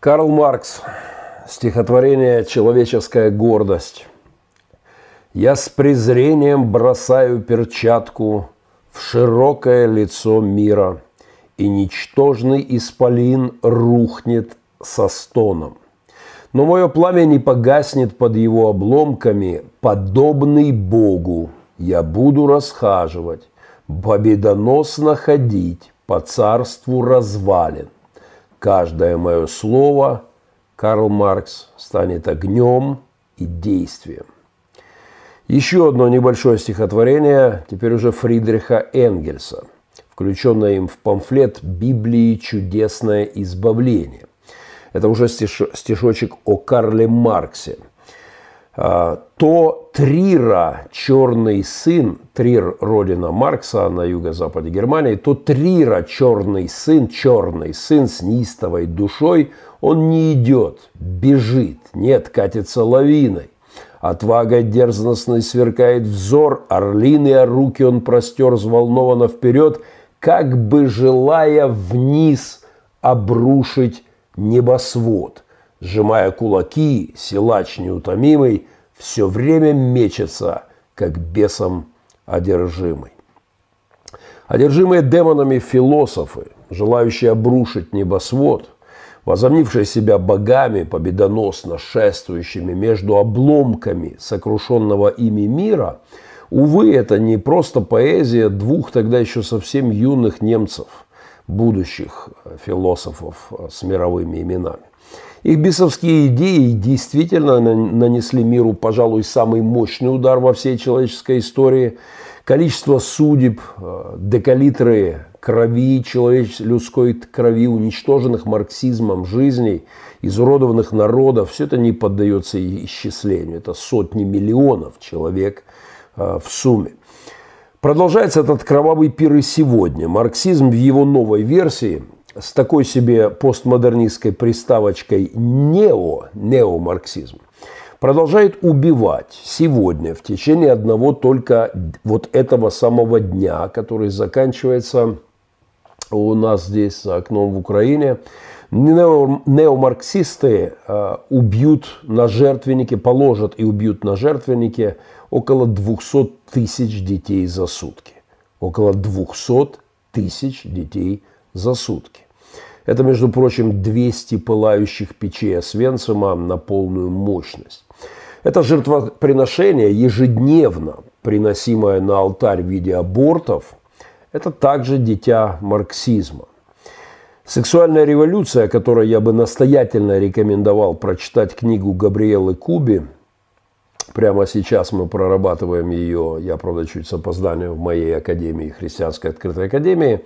Карл Маркс. Стихотворение «Человеческая гордость». Я с презрением бросаю перчатку в широкое лицо мира, и ничтожный исполин рухнет со стоном. Но мое пламя не погаснет под его обломками, подобный Богу. Я буду расхаживать, победоносно ходить по царству развалин. Каждое мое слово, Карл Маркс, станет огнем и действием. Еще одно небольшое стихотворение, теперь уже Фридриха Энгельса, включенное им в памфлет «Библии чудесное избавление». Это уже стишочек о Карле Марксе. А, то Трира, черный сын, Трир – родина Маркса на юго-западе Германии, то Трира, черный сын, черный сын с неистовой душой, он не идет, бежит, нет, катится лавиной. Отвага дерзностной сверкает взор, орлиные руки он простер взволнованно вперед, как бы желая вниз обрушить небосвод. Сжимая кулаки, силач неутомимый все время мечется, как бесом одержимый. Одержимые демонами философы, желающие обрушить небосвод – возомнившие себя богами, победоносно шествующими между обломками сокрушенного ими мира, увы, это не просто поэзия двух тогда еще совсем юных немцев, будущих философов с мировыми именами. Их бесовские идеи действительно нанесли миру, пожалуй, самый мощный удар во всей человеческой истории. Количество судеб, декалитры крови, человеческой, людской крови, уничтоженных марксизмом жизней, изуродованных народов, все это не поддается исчислению. Это сотни миллионов человек э, в сумме. Продолжается этот кровавый пир и сегодня. Марксизм в его новой версии с такой себе постмодернистской приставочкой нео, неомарксизм, продолжает убивать сегодня в течение одного только вот этого самого дня, который заканчивается у нас здесь за окном в Украине, неомарксисты э, убьют на жертвеннике, положат и убьют на жертвеннике около 200 тысяч детей за сутки. Около 200 тысяч детей за сутки. Это, между прочим, 200 пылающих печей Освенцима на полную мощность. Это жертвоприношение ежедневно приносимое на алтарь в виде абортов – это также дитя марксизма. Сексуальная революция, о которой я бы настоятельно рекомендовал прочитать книгу Габриэлы Куби, прямо сейчас мы прорабатываем ее, я, правда, чуть с опозданием в моей академии, Христианской открытой академии,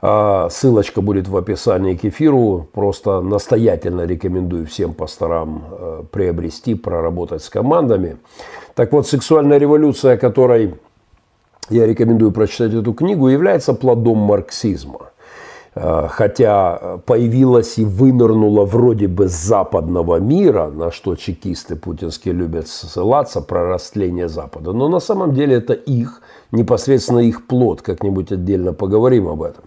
Ссылочка будет в описании к эфиру. Просто настоятельно рекомендую всем пасторам э, приобрести, проработать с командами. Так вот, сексуальная революция, которой я рекомендую прочитать эту книгу, является плодом марксизма. Э, хотя появилась и вынырнула вроде бы с западного мира, на что чекисты путинские любят ссылаться, про растление Запада. Но на самом деле это их, непосредственно их плод, как-нибудь отдельно поговорим об этом.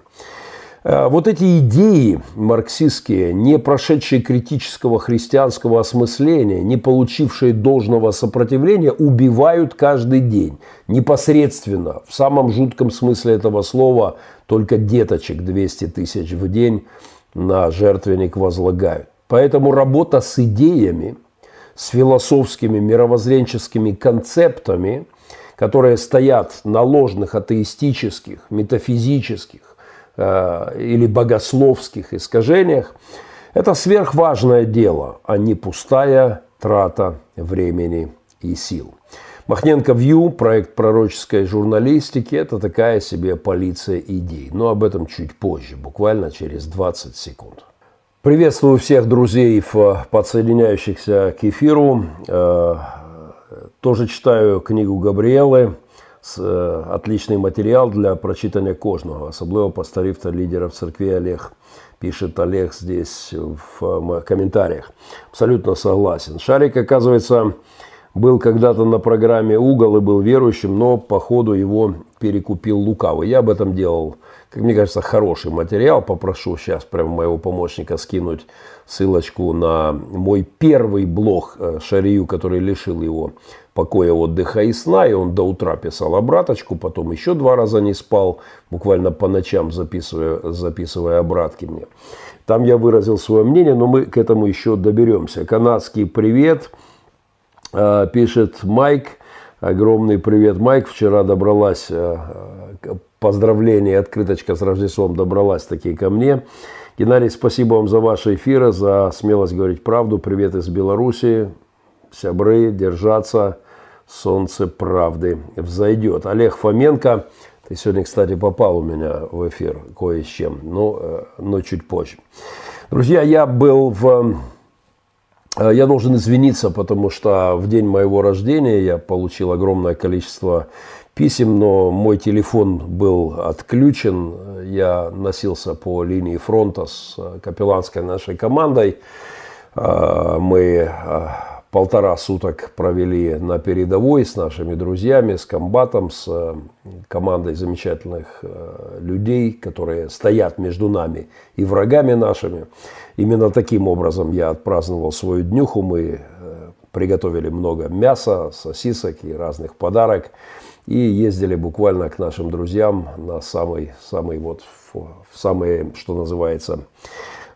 Э, вот эти идеи марксистские, не прошедшие критического христианского осмысления, не получившие должного сопротивления, убивают каждый день. Непосредственно, в самом жутком смысле этого слова, только деточек 200 тысяч в день на жертвенник возлагают. Поэтому работа с идеями, с философскими мировоззренческими концептами, которые стоят на ложных атеистических, метафизических, или богословских искажениях, это сверхважное дело, а не пустая трата времени и сил. Махненко Вью, проект пророческой журналистики, это такая себе полиция идей. Но об этом чуть позже, буквально через 20 секунд. Приветствую всех друзей, подсоединяющихся к эфиру. Э, тоже читаю книгу Габриэлы отличний матеріал для прочитання кожного, особливо постарів та лідерів церкви Олег. Пишет Олег здесь в комментариях. Абсолютно согласен. Шарик, оказывается, был когда-то на программе «Угол» и был верующим, но по ходу его перекупил лукавый. Я об этом делал как мне кажется, хороший материал. Попрошу сейчас прямо моего помощника скинуть ссылочку на мой первый блог э, Шарию, который лишил его покоя, отдыха и сна. И он до утра писал обраточку, потом еще два раза не спал, буквально по ночам записывая, записывая обратки мне. Там я выразил свое мнение, но мы к этому еще доберемся. Канадский привет, э, пишет Майк. Огромный привет, Майк. Вчера добралась, э, поздравление, открыточка с Рождеством добралась таки ко мне. Геннадий, спасибо вам за ваши эфиры, за смелость говорить правду. Привет из Беларуси. Сябры, держаться. Солнце правды взойдет. Олег Фоменко. Ты сегодня, кстати, попал у меня в эфир кое с чем, но, э, но чуть позже. Друзья, я был в я должен извиниться, потому что в день моего рождения я получил огромное количество писем, но мой телефон был отключен. Я носился по линии фронта с капелланской нашей командой. Э, мы э, полтора суток провели на передовой с нашими друзьями, с комбатом, с командой замечательных людей, которые стоят между нами и врагами нашими. Именно таким образом я отпраздновал свою днюху. Мы э, приготовили много мяса, сосисок и разных подарок. И ездили буквально к нашим друзьям на самый, самый вот, в самые, что называется,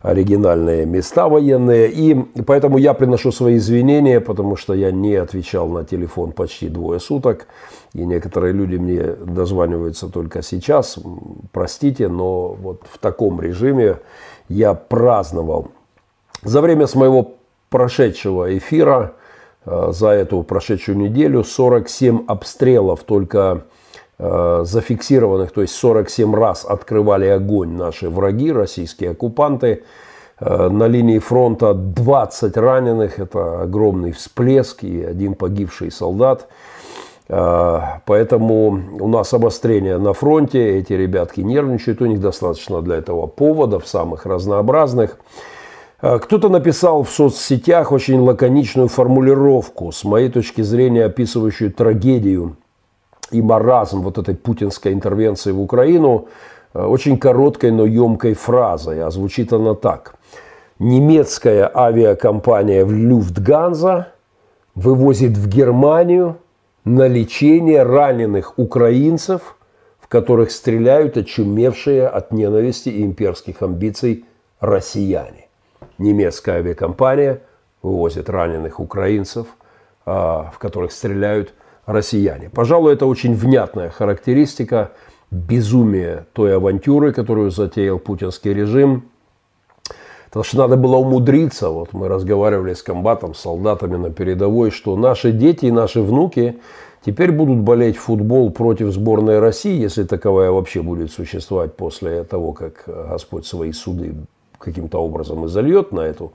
оригинальные места военные. И поэтому я приношу свои извинения, потому что я не отвечал на телефон почти двое суток. И некоторые люди мне дозваниваются только сейчас. Простите, но вот в таком режиме я праздновал. За время с моего прошедшего эфира, э, за эту прошедшую неделю, 47 обстрелов только э, зафиксированных, то есть 47 раз открывали огонь наши враги, российские оккупанты. Э, на линии фронта 20 раненых, это огромный всплеск и один погибший солдат. А, поэтому у нас обострение на фронте, эти ребятки нервничают, у них достаточно для этого поводов самых разнообразных. А, кто-то написал в соцсетях очень лаконичную формулировку, с моей точки зрения описывающую трагедию и маразм вот этой путинской интервенции в Украину, а, очень короткой, но емкой фразой. А звучит она так. Немецкая авиакомпания Люфтганза вывозит в Германию – на лечение раненых украинцев, в которых стреляют очумевшие от ненависти и имперских амбиций россияне. Немецкая авиакомпания вывозит раненых украинцев, а, в которых стреляют россияне. Пожалуй, это очень внятная характеристика безумия той авантюры, которую затеял путинский режим – Потому что надо было умудриться, вот мы разговаривали с комбатом, с солдатами на передовой, что наши дети и наши внуки теперь будут болеть футбол против сборной России, если таковая вообще будет существовать после того, как Господь свои суды каким-то образом изольет на эту,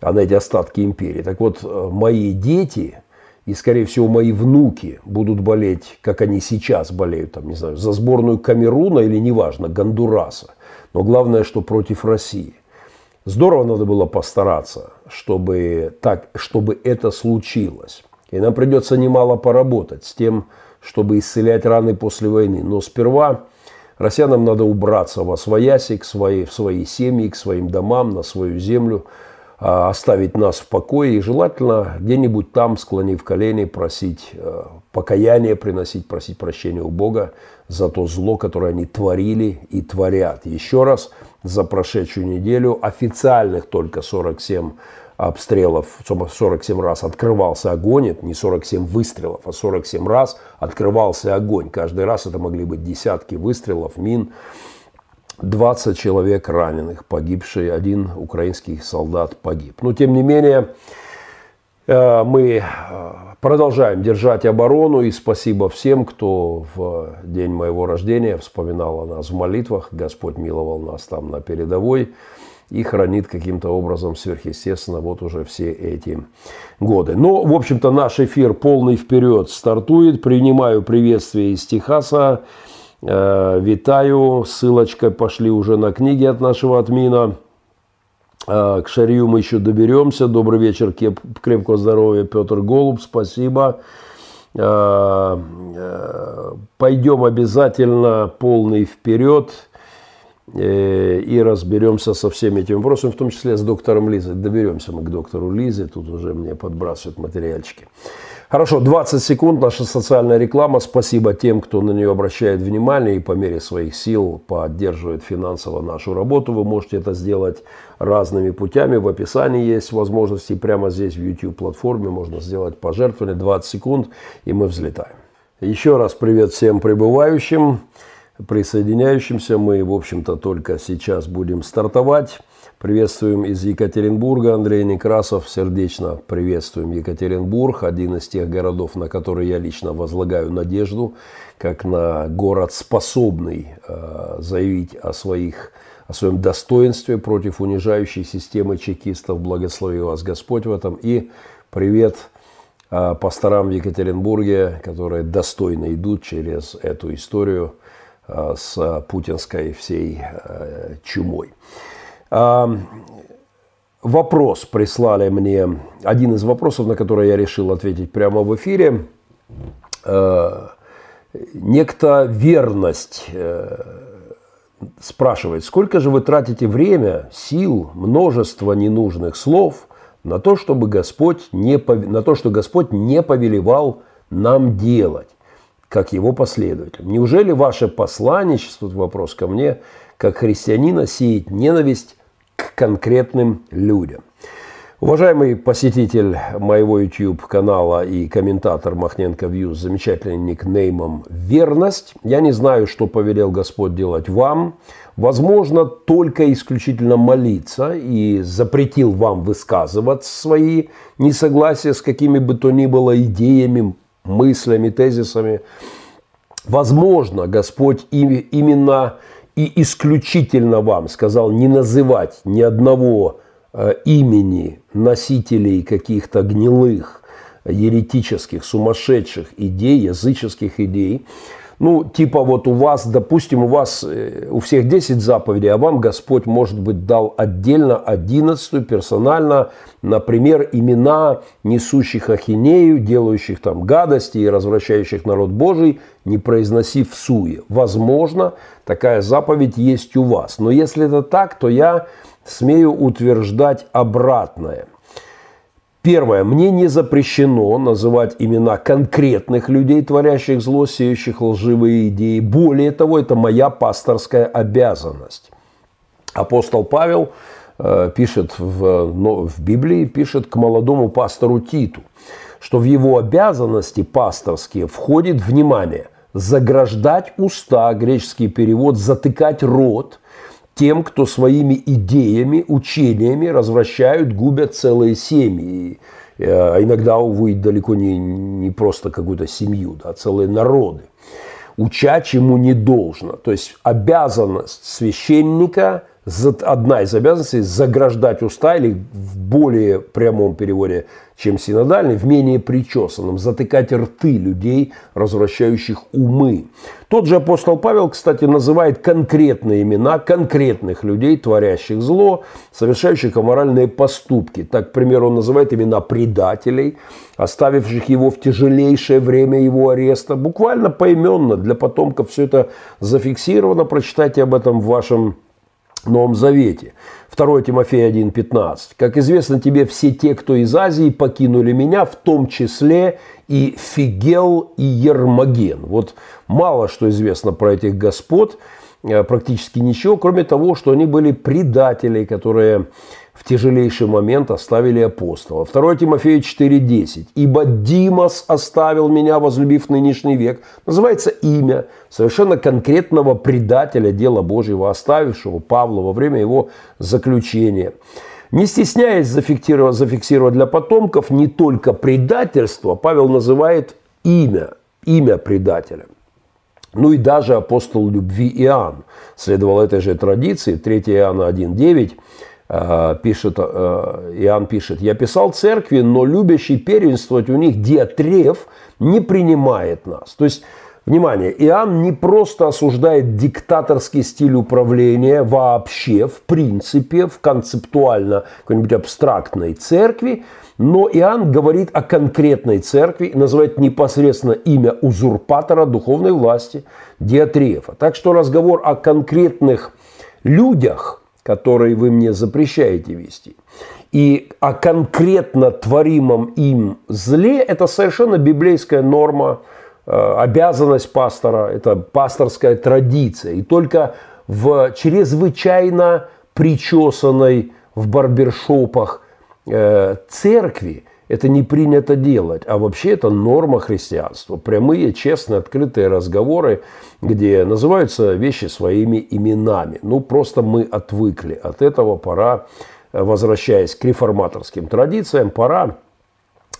а на эти остатки империи. Так вот, мои дети и, скорее всего, мои внуки будут болеть, как они сейчас болеют, там, не знаю, за сборную Камеруна или, неважно, Гондураса. Но главное, что против России – Здорово надо было постараться, чтобы, так, чтобы это случилось. И нам придется немало поработать с тем, чтобы исцелять раны после войны. Но сперва россиянам надо убраться во свояси, к своей, в свои семьи, к своим домам, на свою землю, а, оставить нас в покое и желательно где-нибудь там, склонив колени, просить э, покаяние, приносить, просить прощения у Бога за то зло, которое они творили и творят. Еще раз, за прошедшую неделю официальных только 47 обстрелов, 47 раз открывался огонь, это не 47 выстрелов, а 47 раз открывался огонь. Каждый раз это могли быть десятки выстрелов, мин. 20 человек раненых, погибшие, один украинский солдат погиб. Но тем не менее, мы э, продолжаем держать оборону и спасибо всем, кто в день моего рождения вспоминал о нас в молитвах. Господь миловал нас там на передовой и хранит каким-то образом сверхъестественно вот уже все эти годы. Но, в общем-то, наш эфир полный вперед стартует. Принимаю приветствие из Техаса. Э, витаю. Ссылочкой пошли уже на книги от нашего админа. Э, к Шарию мы еще доберемся. Добрый вечер, крепкого здоровья, Петр Голуб, спасибо. Э, пойдем обязательно полный вперед. э, и разберемся со всеми этими вопросами, в том числе с доктором Лизой. Доберемся мы к доктору Лизе, тут уже мне подбрасывают материальчики. Хорошо, 20 секунд, наша социальная реклама. Спасибо тем, кто на нее обращает внимание и по мере своих сил поддерживает финансово нашу работу. Вы можете это сделать разными путями. В описании есть возможности. Прямо здесь в YouTube-платформе можно сделать пожертвование. 20 секунд, и мы взлетаем. Еще раз привет всем прибывающим, присоединяющимся. Мы, в общем-то, только сейчас будем стартовать. Приветствуем из Екатеринбурга Андрей Некрасов. Сердечно приветствуем Екатеринбург, один из тех городов, на которые я лично возлагаю надежду, как на город способный э, заявить о, своих, о своем достоинстве против унижающей системы чекистов. Благослови вас Господь в этом. И привет э, пасторам в Екатеринбурге, которые достойно идут через эту историю э, с путинской всей чумой. Вопрос прислали мне, один из вопросов, на который я решил ответить прямо в эфире. Э, некто верность э, спрашивает, сколько же вы тратите время, сил, множество ненужных слов на то, чтобы Господь не, на то, что Господь не повелевал нам делать, как его последователям. Неужели ваше посланничество, вопрос ко мне, как христианина, сеет ненависть к конкретным людям. Уважаемый посетитель моего YouTube-канала и комментатор Махненко View с замечательным никнеймом «Верность», я не знаю, что повелел Господь делать вам. Возможно, только исключительно молиться и запретил вам высказывать свои несогласия с какими бы то ни было идеями, мыслями, тезисами. Возможно, Господь именно и исключительно вам сказал не называть ни одного э, имени носителей каких-то гнилых, еретических, сумасшедших идей, языческих идей, ну, типа вот у вас, допустим, у вас, э, у всех 10 заповедей, а вам Господь, может быть, дал отдельно 11 персонально, например, имена несущих ахинею, делающих там гадости и развращающих народ Божий, не произносив суе. Возможно, такая заповедь есть у вас. Но если это так, то я смею утверждать обратное – Первое. Мне не запрещено называть имена конкретных людей, творящих зло, сеющих лживые идеи. Более того, это моя пасторская обязанность. Апостол Павел э, пишет в, но, в Библии, пишет к молодому пастору Титу, что в его обязанности пасторские входит, внимание, заграждать уста, греческий перевод, затыкать рот – тем, кто своими идеями, учениями развращают, губят целые семьи. А иногда, увы, далеко не, не просто какую-то семью, да, целые народы. Уча чему не должно. То есть обязанность священника – одна из обязанностей заграждать уста, или в более прямом переводе, чем синодальный, в менее причесанном, затыкать рты людей, развращающих умы. Тот же апостол Павел, кстати, называет конкретные имена конкретных людей, творящих зло, совершающих аморальные поступки. Так, к примеру, он называет имена предателей, оставивших его в тяжелейшее время его ареста. Буквально поименно для потомков все это зафиксировано. Прочитайте об этом в вашем Новом Завете. 2 Тимофея 1.15. «Как известно тебе, все те, кто из Азии, покинули меня, в том числе и Фигел и Ермоген». Вот мало что известно про этих господ, э, практически ничего, кроме того, что они были предатели, которые в тяжелейший момент оставили апостола. 2 Тимофея 4.10. «Ибо Димас оставил меня, возлюбив нынешний век». Называется имя совершенно конкретного предателя дела Божьего, оставившего Павла во время его заключения. Не стесняясь зафиксировать, зафиксировать для потомков не только предательство, Павел называет имя, имя предателя. Ну и даже апостол любви Иоанн следовал этой же традиции, 3 Иоанна 1.9, Э, пишет, э, Иоанн пишет, «Я писал церкви, но любящий первенствовать у них Диатреф не принимает нас». То есть, внимание, Иоанн не просто осуждает диктаторский стиль управления вообще, в принципе, в концептуально какой-нибудь абстрактной церкви, но Иоанн говорит о конкретной церкви называет непосредственно имя узурпатора духовной власти Диатрефа. Так что разговор о конкретных людях, которые вы мне запрещаете вести, и о конкретно творимом им зле, это совершенно библейская норма, э, обязанность пастора, это пасторская традиция. И только в чрезвычайно причесанной в барбершопах э, церкви это не принято делать, а вообще это норма христианства. Прямые, честные, открытые разговоры, где называются вещи своими именами. Ну, просто мы отвыкли от этого, пора, э, возвращаясь к реформаторским традициям, пора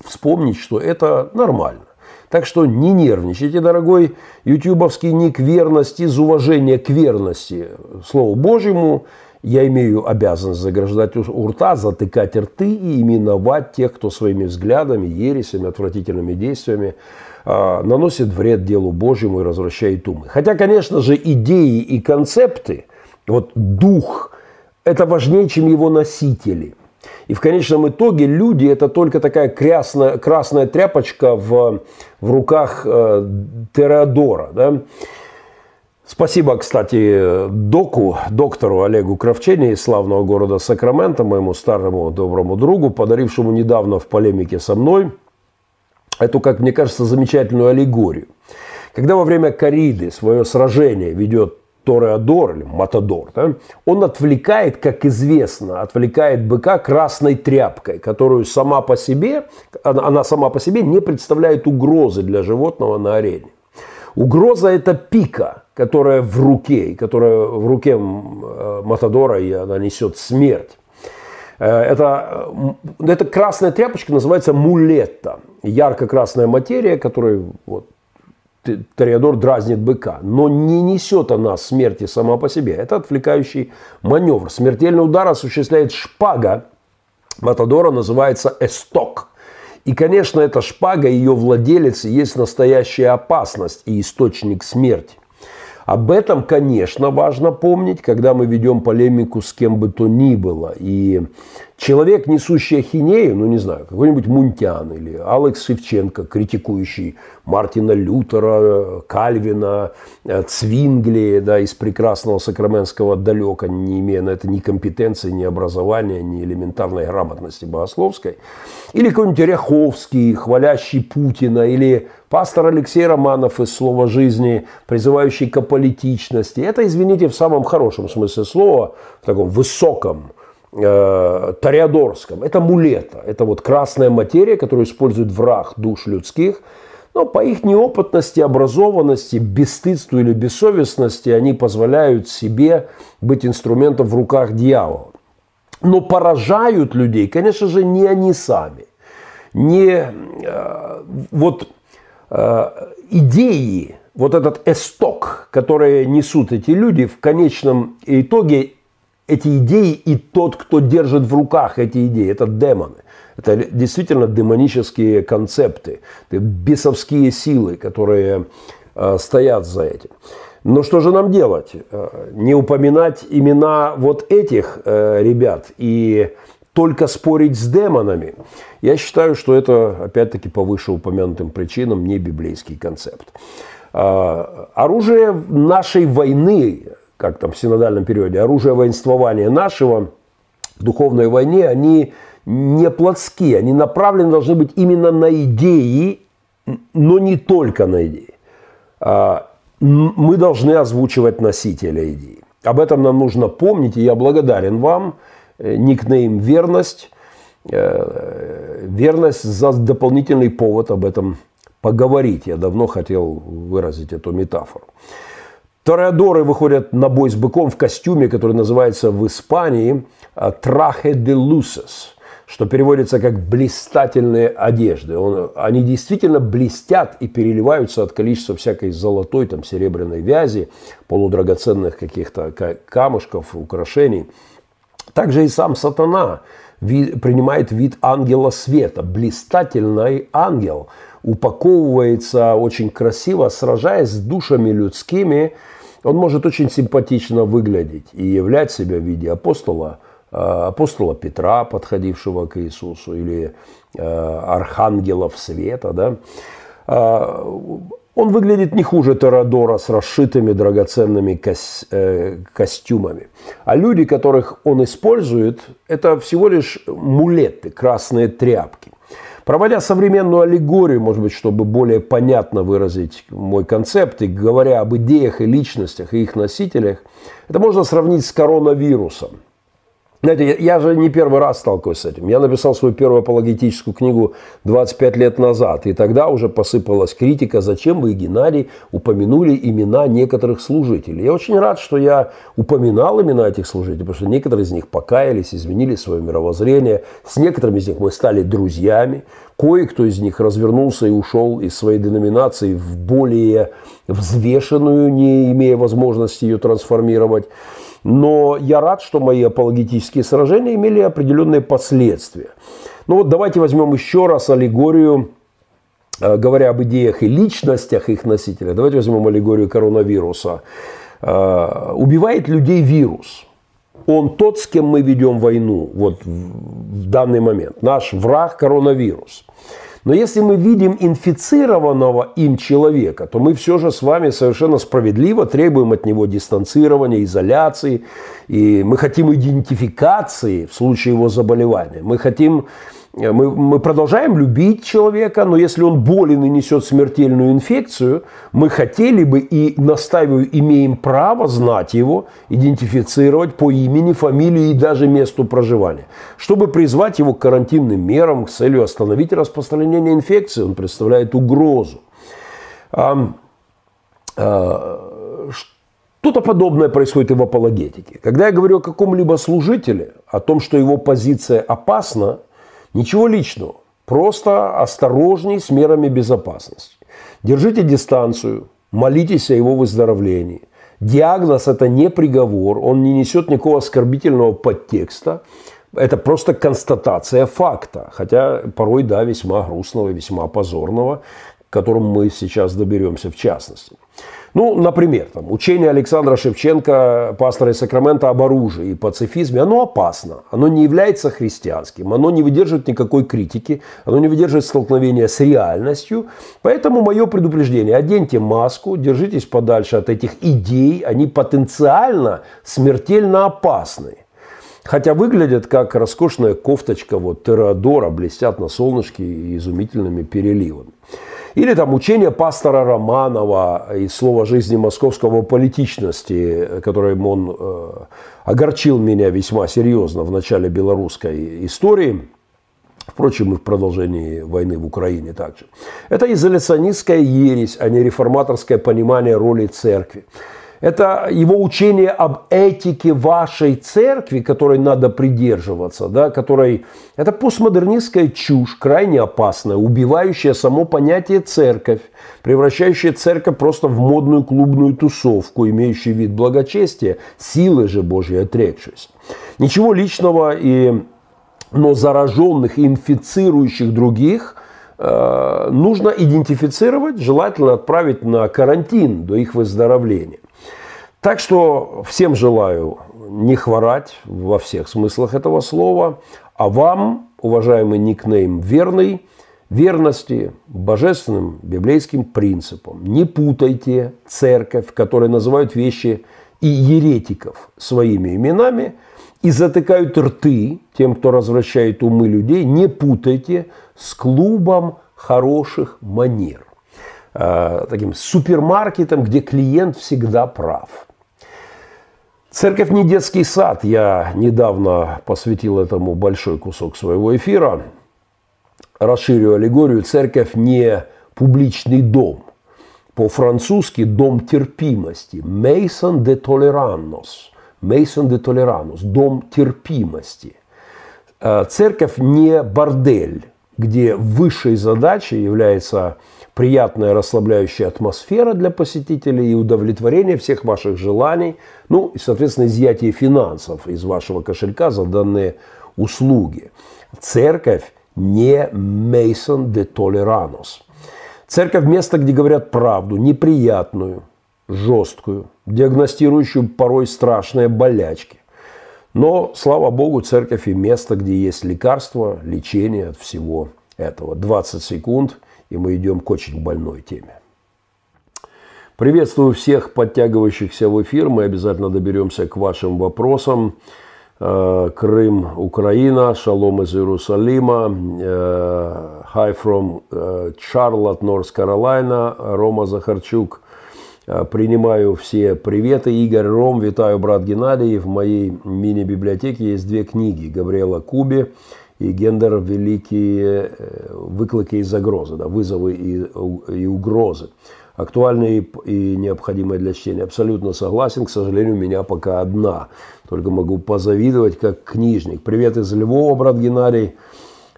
вспомнить, что это нормально. Так что не нервничайте, дорогой ютубовский ник верности из уважения к верности Слову Божьему – я имею обязанность заграждать у рта, затыкать рты и именовать тех, кто своими взглядами, ересями, отвратительными действиями э, наносит вред делу Божьему и развращает умы. Хотя, конечно же, идеи и концепты, вот дух, это важнее, чем его носители. И в конечном итоге люди – это только такая красная, красная тряпочка в, в руках э, Тереодора. Да? Спасибо, кстати, доку, доктору Олегу Кравчене из славного города Сакраменто, моему старому доброму другу, подарившему недавно в полемике со мной эту, как мне кажется, замечательную аллегорию. Когда во время кориды свое сражение ведет Тореадор или Матадор, да, он отвлекает, как известно, отвлекает быка красной тряпкой, которую сама по себе, она сама по себе не представляет угрозы для животного на арене. Угроза – это пика, которая в руке, которая в руке э, Матадора, и она несет смерть. Э, это, эта красная тряпочка называется мулетта. Ярко-красная материя, которой вот, Тореадор дразнит быка. Но не несет она смерти сама по себе. Это отвлекающий маневр. Смертельный удар осуществляет шпага. Матадора называется эсток. И, конечно, эта шпага, ее владелец, есть настоящая опасность и источник смерти. Об этом, конечно, важно помнить, когда мы ведем полемику с кем бы то ни было. И человек, несущий ахинею, ну не знаю, какой-нибудь Мунтян или Алекс Шевченко, критикующий Мартина Лютера, Кальвина, э, Цвингли да, из прекрасного сакраменского далека, не имея на это ни компетенции, ни образования, ни элементарной грамотности богословской. Или какой-нибудь Ряховский, хвалящий Путина, или пастор Алексей Романов из «Слова жизни», призывающий к аполитичности. Это, извините, в самом хорошем смысле слова, в таком высоком, э, тариадорском. Это мулета, это вот красная материя, которую использует враг душ людских – но по их неопытности, образованности, бесстыдству или бессовестности они позволяют себе быть инструментом в руках дьявола. Но поражают людей, конечно же, не они сами. Не э, вот э, идеи, вот этот эсток, которые несут эти люди, в конечном итоге эти идеи и тот, кто держит в руках эти идеи, это демоны. Это действительно демонические концепты, бесовские силы, которые э, стоят за этим. Но что же нам делать? Э, не упоминать имена вот этих э, ребят и только спорить с демонами. Я считаю, что это, опять-таки, по вышеупомянутым причинам не библейский концепт. Оружие нашей войны, как там в синодальном периоде, оружие воинствования нашего в духовной войне, они не плотские, они направлены должны быть именно на идеи, но не только на идеи. А, мы должны озвучивать носителя идеи. Об этом нам нужно помнить, и я благодарен вам, э, никнейм «Верность», э, «Верность» за дополнительный повод об этом поговорить. Я давно хотел выразить эту метафору. Тореадоры выходят на бой с быком в костюме, который называется в Испании «Traje de luces», что переводится как блистательные одежды. Он, они действительно блестят и переливаются от количества всякой золотой, там, серебряной вязи, полудрагоценных каких-то камушков, украшений. Также и сам сатана принимает вид ангела света. Блистательный ангел упаковывается очень красиво, сражаясь с душами людскими. Он может очень симпатично выглядеть и являть себя в виде апостола – Э, апостола Петра, подходившего к Иисусу, или э, архангелов света. Да? Э, Он выглядит не хуже Теодора с расшитыми драгоценными кос, костюмами. А люди, которых он использует, это всего лишь мулеты, красные тряпки. Проводя современную аллегорию, может быть, чтобы более понятно выразить мой концепт, и говоря об идеях и личностях и их носителях, это можно сравнить с коронавирусом. Знаете, я же не первый раз сталкиваюсь с этим. Я написал свою первую апологетическую книгу 25 лет назад, и тогда уже посыпалась критика, зачем вы, Геннадий, упомянули имена некоторых служителей. Я очень рад, что я упоминал имена этих служителей, потому что некоторые из них покаялись, изменили свое мировоззрение. С некоторыми из них мы стали друзьями. Кое-кто из них развернулся и ушел из своей деноминации в более взвешенную, не имея возможности ее трансформировать. Но я рад, что мои апологетические сражения имели определенные последствия. Ну вот давайте возьмем еще раз аллегорию, э, говоря об идеях и личностях их носителя. Давайте возьмем аллегорию коронавируса. Э, убивает людей вирус. Он тот, с кем мы ведем войну вот в данный момент. Наш враг коронавирус. Но если мы видим инфицированного им человека, то мы все же с вами совершенно справедливо требуем от него дистанцирования, изоляции. И мы хотим идентификации в случае его заболевания. Мы хотим мы, мы продолжаем любить человека, но если он болен и несет смертельную инфекцию, мы хотели бы и настаиваю, имеем право знать его, идентифицировать по имени, фамилии и даже месту проживания, чтобы призвать его к карантинным мерам с целью остановить распространение инфекции. Он представляет угрозу. А, а, что-то подобное происходит и в апологетике. Когда я говорю о каком-либо служителе, о том, что его позиция опасна, Ничего личного. Просто осторожней с мерами безопасности. Держите дистанцию, молитесь о его выздоровлении. Диагноз – это не приговор, он не несет никакого оскорбительного подтекста. Это просто констатация факта, хотя порой, да, весьма грустного, весьма позорного, к которому мы сейчас доберемся в частности. Ну, например, там, учение Александра Шевченко, пастора из Сакрамента, об оружии и пацифизме, оно опасно. Оно не является христианским, оно не выдерживает никакой критики, оно не выдерживает столкновения с реальностью. Поэтому мое предупреждение, оденьте маску, держитесь подальше от этих идей, они потенциально смертельно опасны. Хотя выглядят как роскошная кофточка вот Теодора, блестят на солнышке изумительными переливами. Или там учение пастора Романова из слова жизни московского политичности, которым он э, огорчил меня весьма серьезно в начале белорусской истории. Впрочем, и в продолжении войны в Украине также. Это изоляционистская ересь, а не реформаторское понимание роли церкви. Это его учение об этике вашей церкви, которой надо придерживаться, да, которой... Это постмодернистская чушь, крайне опасная, убивающая само понятие церковь, превращающая церковь просто в модную клубную тусовку, имеющую вид благочестия, силы же Божьей отрекшись. Ничего личного, и, но зараженных и инфицирующих других э, нужно идентифицировать, желательно отправить на карантин до их выздоровления. Так что всем желаю не хворать во всех смыслах этого слова, а вам, уважаемый никнейм верный, верности божественным библейским принципам. Не путайте церковь, которая называют вещи и еретиков своими именами, и затыкают рты тем, кто развращает умы людей, не путайте с клубом хороших манер. Э, таким супермаркетом, где клиент всегда прав. Церковь не детский сад. Я недавно посвятил этому большой кусок своего эфира. Расширю аллегорию. Церковь не публичный дом. По-французски дом терпимости. Maison de tolerannos. Maison de tolerannos. Дом терпимости. Э, церковь не бордель, где высшей задачей является приятная расслабляющая атмосфера для посетителей и удовлетворение всех ваших желаний, ну и, соответственно, изъятие финансов из вашего кошелька за данные услуги. Церковь не Мейсон де Толеранос. Церковь – место, где говорят правду, неприятную, жесткую, диагностирующую порой страшные болячки. Но, слава Богу, церковь и место, где есть лекарство, лечение от всего этого. 20 секунд – и мы идем к очень больной теме. Приветствую всех подтягивающихся в эфир. Мы обязательно доберемся к вашим вопросам. Э, Крым, Украина, шалом из Иерусалима, э, hi from э, Charlotte, North Carolina, Рома Захарчук. Принимаю все приветы. Игорь Ром, витаю, брат Геннадий. В моей мини-библиотеке есть две книги Габриэла Куби и Гендер «Великие выклики и загрозы», да, вызовы и, и угрозы актуальные и необходимые для чтения. Абсолютно согласен. К сожалению, у меня пока одна. Только могу позавидовать, как книжник. Привет из Львова, брат Геннадий.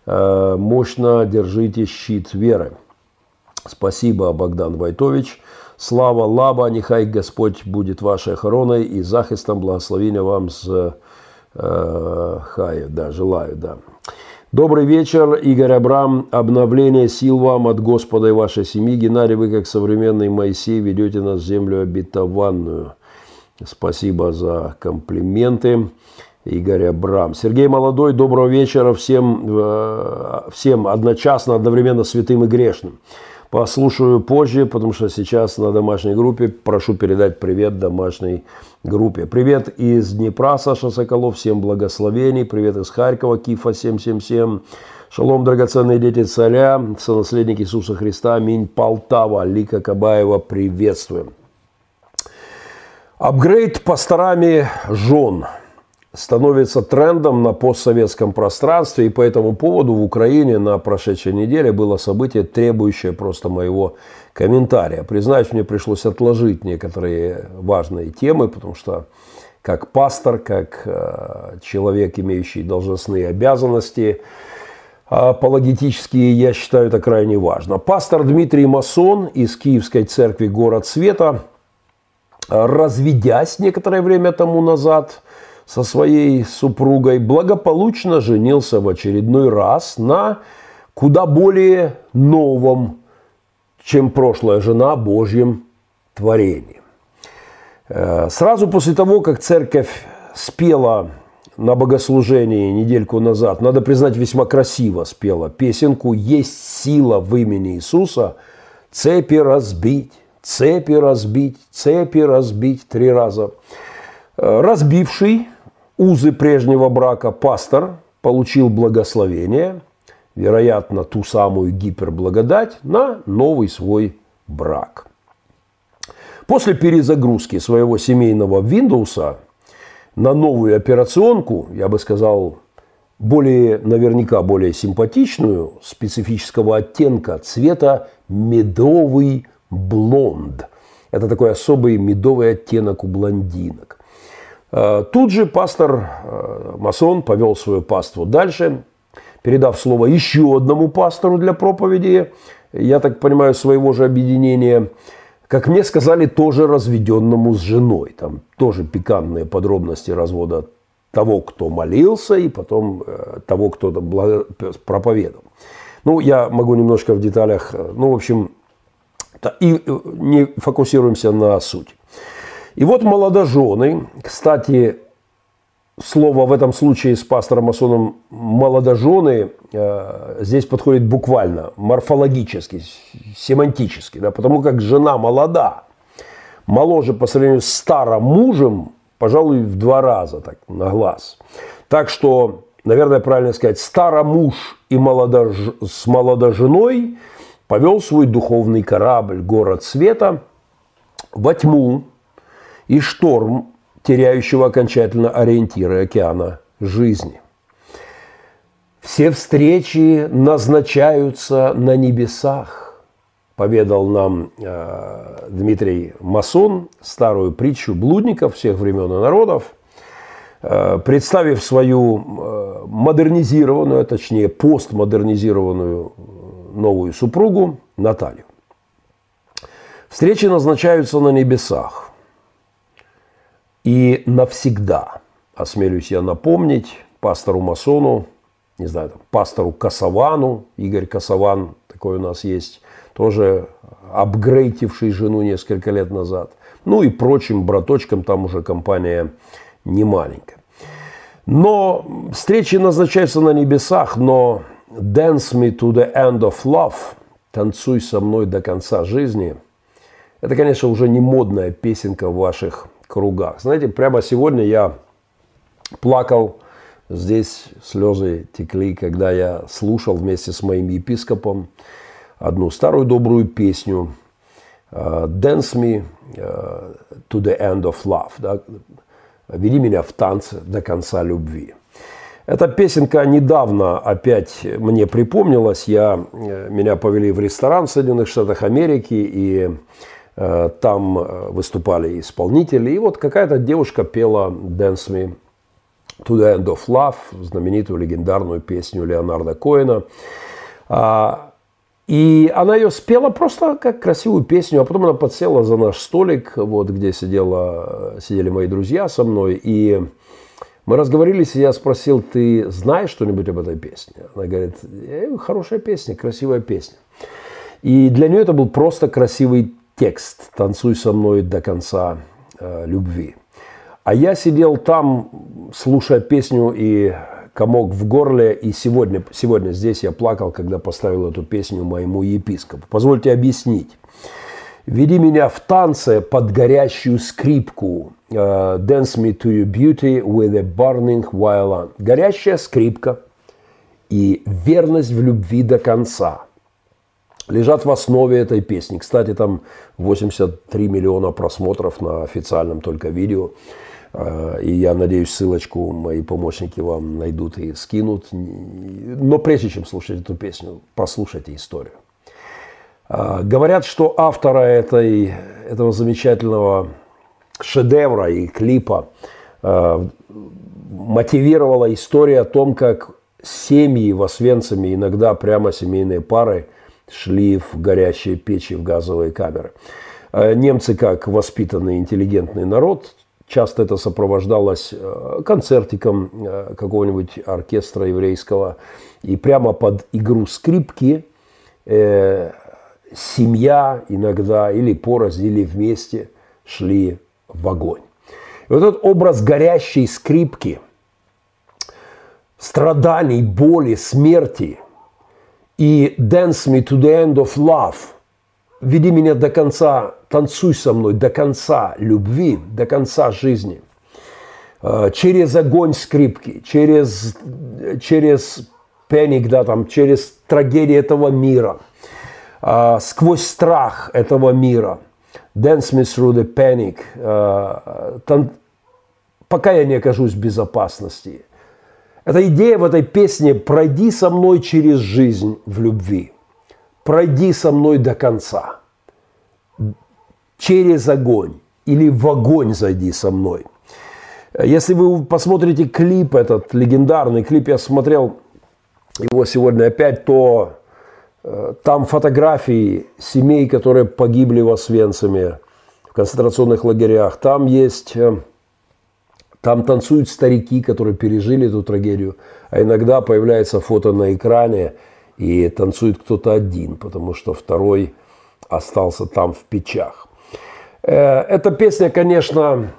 Э, мощно держите щит веры. Спасибо, Богдан Войтович. Слава Лаба, нехай Господь будет вашей охороной и захистом. Благословения вам с э, хаю, да, желаю, да. Добрый вечер, Игорь Абрам. Обновление сил вам от Господа и вашей семьи. Геннадий, вы как современный Моисей ведете нас в землю обетованную. Спасибо за комплименты. Игорь Абрам. Сергей Молодой, доброго вечера всем, э, всем одночасно, одновременно святым и грешным. Послушаю позже, потому что сейчас на домашней группе. Прошу передать привет домашней группе. Привет из Днепра, Саша Соколов. Всем благословений. Привет из Харькова, Кифа 777. Шалом, драгоценные дети царя, сонаследники Иисуса Христа. Аминь. Полтава, Лика Кабаева, приветствуем. Апгрейд пасторами жен – становится трендом на постсоветском пространстве, и по этому поводу в Украине на прошедшей неделе было событие, требующее просто моего комментария. Признаюсь, мне пришлось отложить некоторые важные темы, потому что как пастор, как э, человек, имеющий должностные обязанности, апологетические, я считаю это крайне важно. Пастор Дмитрий Масон из Киевской церкви «Город Света», разведясь некоторое время тому назад, со своей супругой, благополучно женился в очередной раз на куда более новом, чем прошлая жена, Божьем творении. Э, сразу после того, как церковь спела на богослужении недельку назад, надо признать, весьма красиво спела песенку «Есть сила в имени Иисуса, цепи разбить, цепи разбить, цепи разбить» три раза. Э, разбивший узы прежнего брака пастор получил благословение, вероятно, ту самую гиперблагодать, на новый свой брак. После перезагрузки своего семейного Windows на новую операционку, я бы сказал, более, наверняка более симпатичную, специфического оттенка цвета медовый блонд. Это такой особый медовый оттенок у блондинок. Э, тут же пастор э, Масон повел свою паству дальше, передав слово еще одному пастору для проповеди, я так понимаю, своего же объединения, как мне сказали, тоже разведенному с женой. Там тоже пикантные подробности развода того, кто молился, и потом э, того, кто проповедовал. Ну, я могу немножко в деталях, ну, в общем, и не фокусируемся на сути. И вот молодожены, кстати, слово в этом случае с пастором масоном молодожены э, здесь подходит буквально, морфологически, семантически, да, потому как жена молода, моложе по сравнению с старым мужем, пожалуй, в два раза так, на глаз. Так что, наверное, правильно сказать, старомуж и молодож... с молодоженой повел свой духовный корабль «Город света» во тьму, и шторм, теряющего окончательно ориентиры океана жизни. Все встречи назначаются на небесах, поведал нам э, Дмитрий Масон старую притчу блудников всех времен и народов, э, представив свою э, модернизированную, точнее постмодернизированную новую супругу Наталью. Встречи назначаются на небесах. И навсегда, осмелюсь я напомнить, пастору Масону, не знаю, там, пастору Касавану, Игорь Касаван, такой у нас есть, тоже апгрейдивший жену несколько лет назад. Ну и прочим браточкам, там уже компания не маленькая. Но встречи назначаются на небесах, но dance me to the end of love, танцуй со мной до конца жизни, Это, конечно, уже не модная песенка в ваших кругах. Знаете, прямо сегодня я плакал, здесь слезы текли, когда я слушал вместе с моим епископом одну старую добрую песню «Dance me to the end of love», да? «Веди меня в танце до конца любви». Эта песенка недавно опять мне припомнилась. Я, э, меня повели в ресторан в Соединенных Штатах Америки, и э, там э, выступали исполнители. И вот какая-то девушка пела «Dance Me to the End of Love», знаменитую легендарную песню Леонарда Коэна. А, и она ее спела просто как красивую песню, а потом она подсела за наш столик, вот где сидела, сидели мои друзья со мной, и мы разговорились, и я спросил, ты знаешь что-нибудь об этой песне? Она говорит, э, хорошая песня, красивая песня. И для нее это был просто красивый текст «Танцуй со мной до конца э, любви». А я сидел там, слушая песню, и комок в горле, и сегодня, сегодня здесь я плакал, когда поставил эту песню моему епископу. Позвольте объяснить. «Веди меня в танце под горящую скрипку, uh, Dance Me to Your Beauty with a Burning Violin. Горящая скрипка и верность в любви до конца лежат в основе этой песни. Кстати, там 83 миллиона просмотров на официальном только видео. А, и я надеюсь, ссылочку мои помощники вам найдут и скинут. Но прежде чем слушать эту песню, послушайте историю. А, говорят, что автора этой, этого замечательного шедевра и клипа э, мотивировала история о том, как семьи в Освенциме, иногда прямо семейные пары, шли в горящие печи, в газовые камеры. Э, немцы, как воспитанный интеллигентный народ, часто это сопровождалось э, концертиком э, какого-нибудь оркестра еврейского. И прямо под игру скрипки э, семья иногда или порознь, или вместе шли в огонь. И вот этот образ горящей скрипки, страданий, боли, смерти и «Dance me to the end of love» – «Веди меня до конца, танцуй со мной до конца любви, до конца жизни» э, через огонь скрипки, через, через пеник, да, там, через трагедии этого мира, э, сквозь страх этого мира – Dance me through the panic. Э, пока я не окажусь в безопасности. Эта идея в этой песне «Пройди со мной через жизнь в любви». Пройди со мной до конца. Через огонь. Или в огонь зайди со мной. Если вы посмотрите клип, этот легендарный клип, я смотрел его сегодня опять, то Э, там фотографии семей, которые погибли в Освенциме, в концентрационных лагерях. Там есть, э, там танцуют старики, которые пережили эту трагедию. А иногда появляется фото на экране, и танцует кто-то один, потому что второй остался там в печах. Э, эта песня, конечно,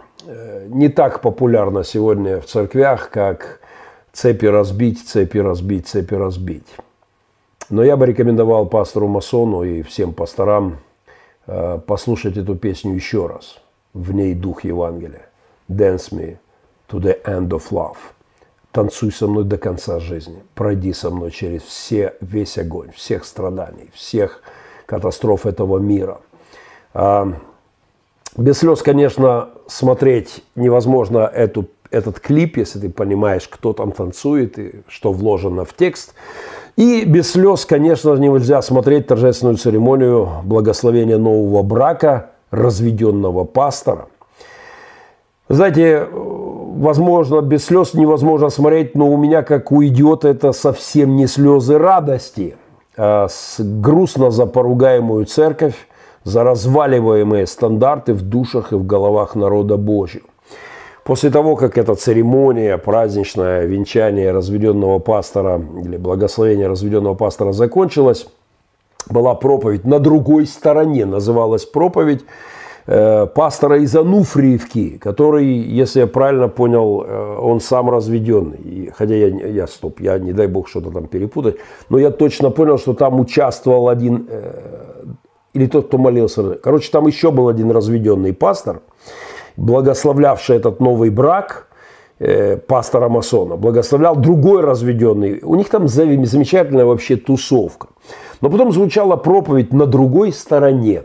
не так популярна сегодня в церквях, как «Цепи разбить, цепи разбить, цепи разбить». Но я бы рекомендовал пастору Масону и всем пасторам э, послушать эту песню еще раз. В ней дух Евангелия. Dance me to the end of love. Танцуй со мной до конца жизни. Пройди со мной через все, весь огонь, всех страданий, всех катастроф этого мира. А, без слез, конечно, смотреть невозможно эту, этот клип, если ты понимаешь, кто там танцует и что вложено в текст. И без слез, конечно, нельзя смотреть торжественную церемонию благословения нового брака разведенного пастора. Знаете, возможно, без слез невозможно смотреть, но у меня, как у идиота, это совсем не слезы радости, а с грустно за поругаемую церковь, за разваливаемые стандарты в душах и в головах народа Божьего. После того, как эта церемония, праздничное венчание разведенного пастора или благословение разведенного пастора закончилась, была проповедь на другой стороне, называлась проповедь э, пастора из Ануфриевки, который, если я правильно понял, э, он сам разведенный. Хотя я, я, стоп, я не дай бог что-то там перепутать, но я точно понял, что там участвовал один, э, или тот, кто молился. Короче, там еще был один разведенный пастор, благословлявший этот новый брак пастора масона, благословлял другой разведенный. У них там замечательная вообще тусовка. Но потом звучала проповедь на другой стороне.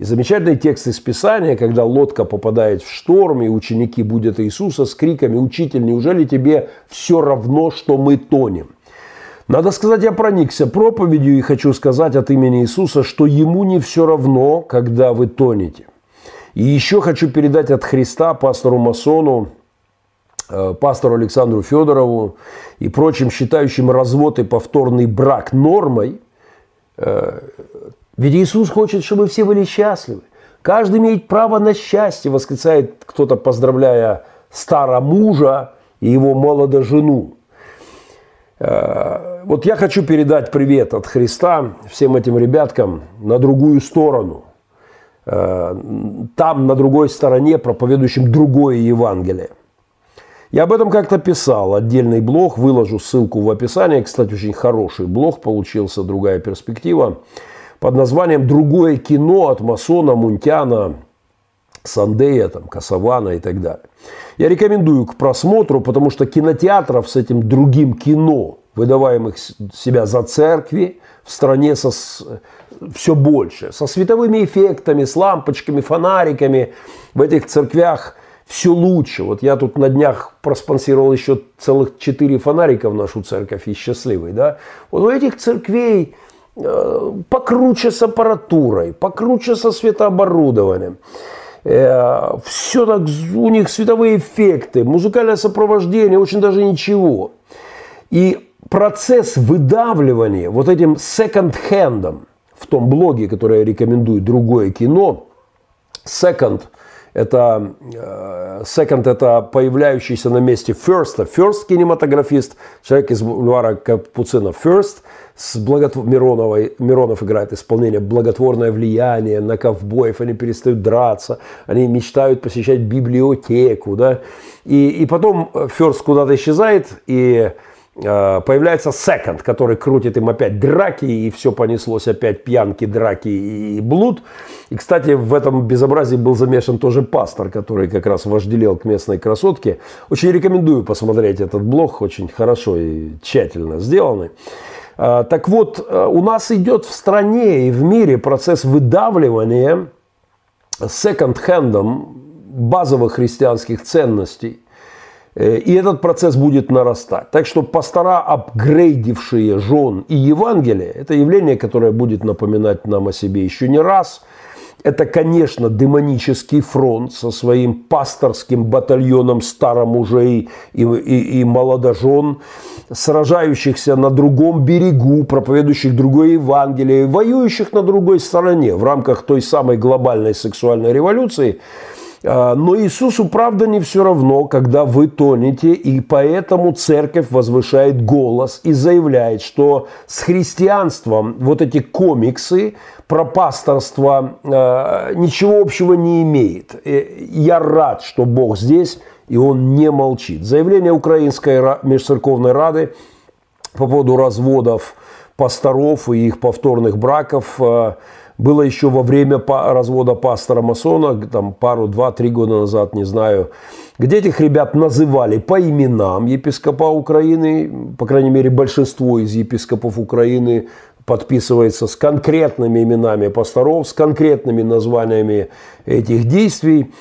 И замечательный текст из Писания, когда лодка попадает в шторм, и ученики будут Иисуса с криками «Учитель, неужели тебе все равно, что мы тонем?» Надо сказать, я проникся проповедью и хочу сказать от имени Иисуса, что ему не все равно, когда вы тонете. И еще хочу передать от Христа пастору Масону, э, пастору Александру Федорову и прочим считающим развод и повторный брак нормой. Ведь Иисус хочет, чтобы все были счастливы. Каждый имеет право на счастье, восклицает кто-то, поздравляя старого мужа и его молодо жену. Э, вот я хочу передать привет от Христа всем этим ребяткам на другую сторону. Э, там, на другой стороне, проповедующим другое Евангелие. Я об этом как-то писал, отдельный блог, выложу ссылку в описании. Кстати, очень хороший блог получился, другая перспектива, под названием «Другое кино от масона, Мунтяна, Сандея, там, Касавана и так далее». Я рекомендую к просмотру, потому что кинотеатров с этим другим кино, выдаваемых себя за церкви, в стране со, все больше. Со световыми эффектами, с лампочками, фонариками в этих церквях все лучше. Вот я тут на днях проспонсировал еще целых четыре фонарика в нашу церковь и счастливый. Да? Вот у этих церквей покруче с аппаратурой, покруче со светооборудованием. Э, все так, у них световые эффекты, музыкальное сопровождение, очень даже ничего. И процесс выдавливания вот этим секонд-хендом в том блоге, который я рекомендую, другое кино, second это, э, second это появляющийся на месте first, first кинематографист, человек из бульвара Капуцина first – с благотв... Мироновой, Миронов играет исполнение. «Благотворное влияние» на ковбоев, они перестают драться, они мечтают посещать библиотеку, да, и, и потом Ферст куда-то исчезает, и э, появляется Секонд, который крутит им опять драки, и все понеслось опять пьянки, драки и блуд. И, кстати, в этом безобразии был замешан тоже пастор, который как раз вожделел к местной красотке. Очень рекомендую посмотреть этот блог, очень хорошо и тщательно сделанный. А, так вот, э, у нас идет в стране и в мире процесс выдавливания секонд-хендом базовых христианских ценностей. Э, и этот процесс будет нарастать. Так что пастора, апгрейдившие жен и Евангелие, это явление, которое будет напоминать нам о себе еще не раз – это, конечно, демонический фронт со своим пасторским батальоном старомужей и, и, и молодожен, сражающихся на другом берегу, проповедующих другое Евангелие, воюющих на другой стороне в рамках той самой глобальной сексуальной революции – но Иисусу, правда, не все равно, когда вы тонете, и поэтому церковь возвышает голос и заявляет, что с христианством вот эти комиксы про пасторство а, ничего общего не имеет. Я рад, что Бог здесь, и Он не молчит. Заявление Украинской межцерковной рады по поводу разводов пасторов и их повторных браков а, – было еще во время развода пастора Масона, там пару, два, три года назад, не знаю, где этих ребят называли по именам епископа Украины, по крайней мере, большинство из епископов Украины подписывается с конкретными именами пасторов, с конкретными названиями этих действий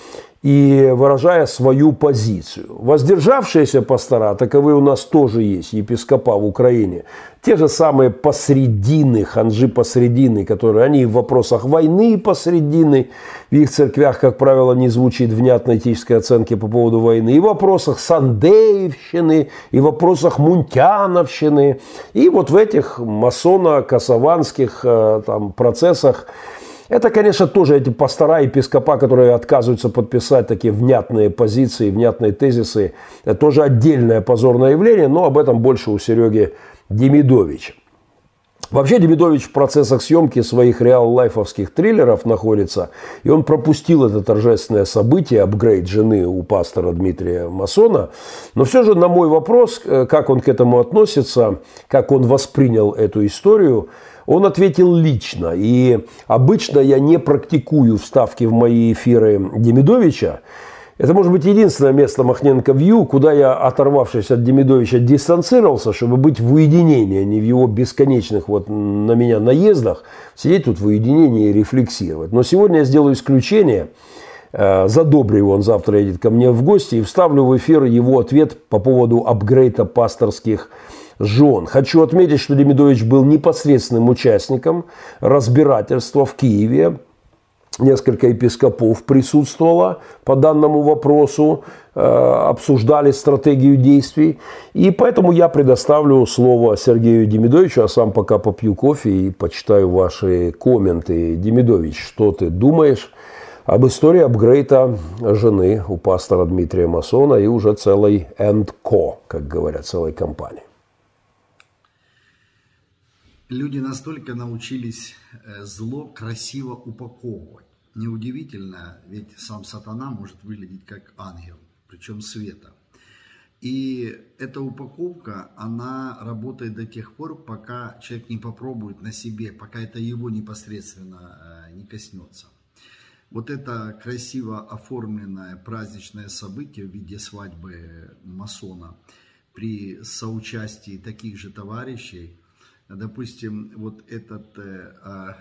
и выражая свою позицию. Воздержавшиеся пастора, таковы у нас тоже есть, епископа в Украине. Те же самые посредины, ханжи посредины, которые они в вопросах войны посредины, в их церквях, как правило, не звучит внятной этической оценки по поводу войны, и в вопросах Сандеевщины, и в вопросах Мунтяновщины, и вот в этих масоно-косованских э, там, процессах это, конечно, тоже эти пастора и епископа, которые отказываются подписать такие внятные позиции, внятные тезисы. Это тоже отдельное позорное явление, но об этом больше у Сереги Демидовича. Вообще Демидович в процессах съемки своих реал-лайфовских триллеров находится, и он пропустил это торжественное событие, апгрейд жены у пастора Дмитрия Масона. Но все же на мой вопрос, э, как он к этому относится, как он воспринял эту историю, он ответил лично. И обычно я не практикую вставки в мои эфиры Демидовича, это может быть единственное место Махненко Вью, куда я, оторвавшись от Демидовича, дистанцировался, чтобы быть в уединении, а не в его бесконечных вот на меня наездах, сидеть тут в уединении и рефлексировать. Но сегодня я сделаю исключение, э, задобрю его, он завтра едет ко мне в гости, и вставлю в эфир его ответ по поводу апгрейда пасторских жен. Хочу отметить, что Демидович был непосредственным участником разбирательства в Киеве несколько епископов присутствовало по данному вопросу, э, обсуждали стратегию действий. И поэтому я предоставлю слово Сергею Демидовичу, а сам пока попью кофе и почитаю ваши комменты. Демидович, что ты думаешь об истории апгрейта жены у пастора Дмитрия Масона и уже целой &Co, как говорят, целой компании? Люди настолько научились э, зло красиво упаковывать. Неудивительно, ведь сам сатана может выглядеть как ангел, причем света. И эта упаковка, она работает до тех пор, пока человек не попробует на себе, пока это его непосредственно э, не коснется. Вот это красиво оформленное праздничное событие в виде свадьбы масона при соучастии таких же товарищей, допустим, вот этот э, а,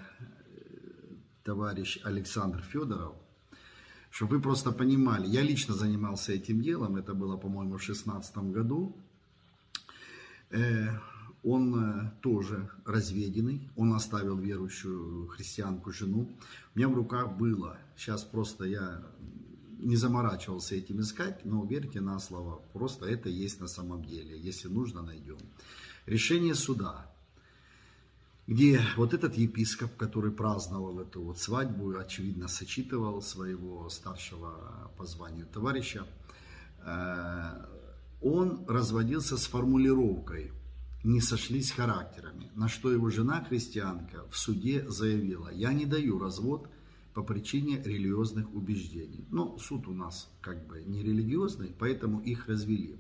товарищ Александр Федоров, чтобы вы просто понимали, я лично занимался этим делом, это было, по-моему, в 2016 году. Э, он э, тоже разведенный, он оставил верующую христианку жену. У меня в руках было, сейчас просто я не заморачивался этим искать, но верьте на слово, просто это есть на самом деле, если нужно, найдем. Решение суда где вот этот епископ, который праздновал эту вот свадьбу, очевидно, сочитывал своего старшего по званию товарища, э, он разводился с формулировкой «не сошлись характерами», на что его жена, христианка, в суде заявила «я не даю развод по причине религиозных убеждений». Но суд у нас как бы не религиозный, поэтому их развели.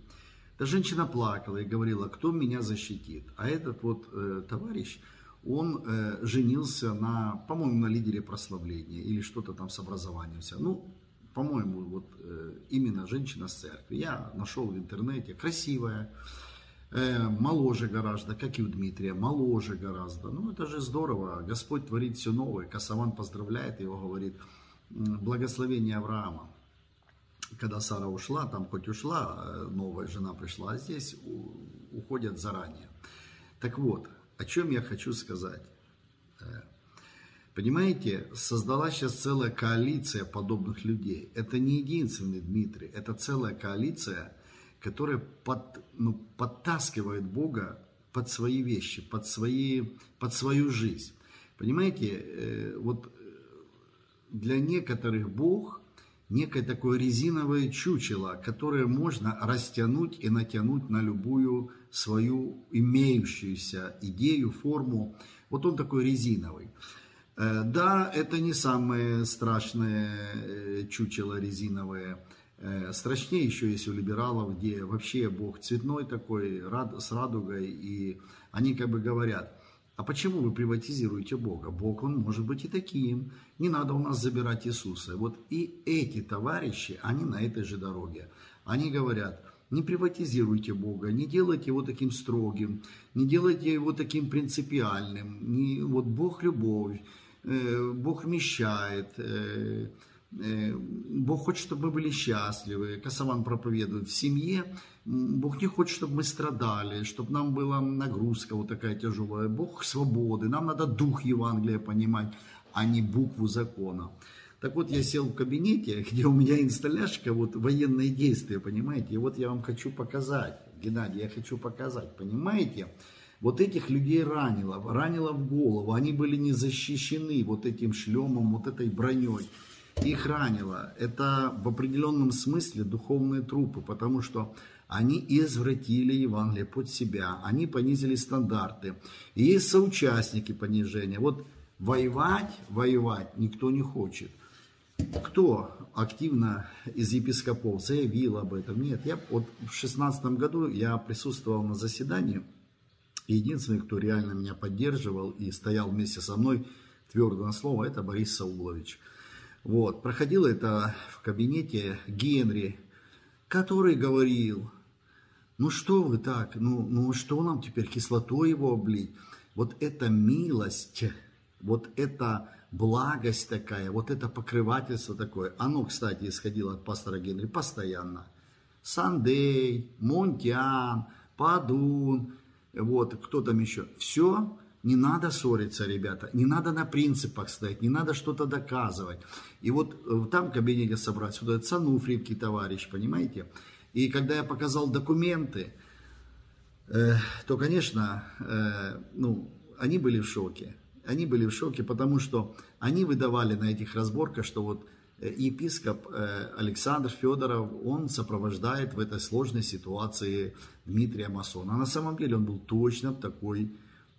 Та женщина плакала и говорила, кто меня защитит. А этот вот э, товарищ, он э, женился на, по-моему, на лидере прославления или что-то там с образованием. Ну, по-моему, вот э, именно женщина с церкви. Я нашел в интернете, красивая, э, моложе гораздо, как и у Дмитрия, моложе гораздо. Ну, это же здорово, Господь творит все новое. Касаван поздравляет его, говорит, благословение Авраама. Когда Сара ушла, там хоть ушла, э, новая жена пришла, а здесь уходят заранее. Так вот, о чем я хочу сказать? Э, понимаете, создалась сейчас целая коалиция подобных людей. Это не единственный Дмитрий, это целая коалиция, которая под, ну, подтаскивает Бога под свои вещи, под, свои, под свою жизнь. Понимаете, э, вот для некоторых Бог некое такое резиновое чучело, которое можно растянуть и натянуть на любую свою имеющуюся идею, форму. Вот он такой резиновый. Э, да, это не самое страшное э, чучело резиновое. Э, страшнее еще есть у либералов, где вообще Бог цветной такой, с радугой, и они как бы говорят, а почему вы приватизируете Бога? Бог, он может быть и таким. Не надо у нас забирать Иисуса. Вот и эти товарищи, они на этой же дороге. Они говорят, не приватизируйте Бога, не делайте его таким строгим, не делайте его таким принципиальным. Не, вот Бог любовь, э, Бог вмещает, э, э, Бог хочет, чтобы мы были счастливы. Касаван проповедует в семье. Бог не хочет, чтобы мы страдали, чтобы нам была нагрузка вот такая тяжелая. Бог свободы. Нам надо дух Евангелия понимать, а не букву закона. Так вот, я сел в кабинете, где у меня инсталляшка, вот военные действия, понимаете? И вот я вам хочу показать, Геннадий, я хочу показать, понимаете? Вот этих людей ранило, ранило в голову, они были не защищены вот этим шлемом, вот этой броней. Их ранило. Это в определенном смысле духовные трупы, потому что Они извратили Евангелие под себя, они понизили стандарты. И есть соучастники понижения. Вот воевать, воевать никто не хочет. Кто активно из епископов заявил об этом? Нет, я вот в шестнадцатом году я присутствовал на заседании, единственный, кто реально меня поддерживал и стоял вместе со мной твердо на слово, это Борис Саулович. Вот, проходило это в кабинете Генри, который говорил, ну что вы так, ну, ну что нам теперь кислотой его облить? Вот эта милость, вот эта благость такая, вот это покрывательство такое, оно, кстати, исходило от пастора Генри постоянно. Сандей, Монтян, Падун, вот, кто там еще. Все, не надо ссориться, ребята, не надо на принципах стоять, не надо что-то доказывать. И вот э, там в кабинете собрать, вот этот Сануфриевский товарищ, понимаете? И когда я показал документы, э, то, конечно, э, ну, они были в шоке. Они были в шоке, потому что они выдавали на этих разборках, что вот э, епископ э, Александр Федоров, он сопровождает в этой сложной ситуации Дмитрия Масона. А на самом деле он был точно в такой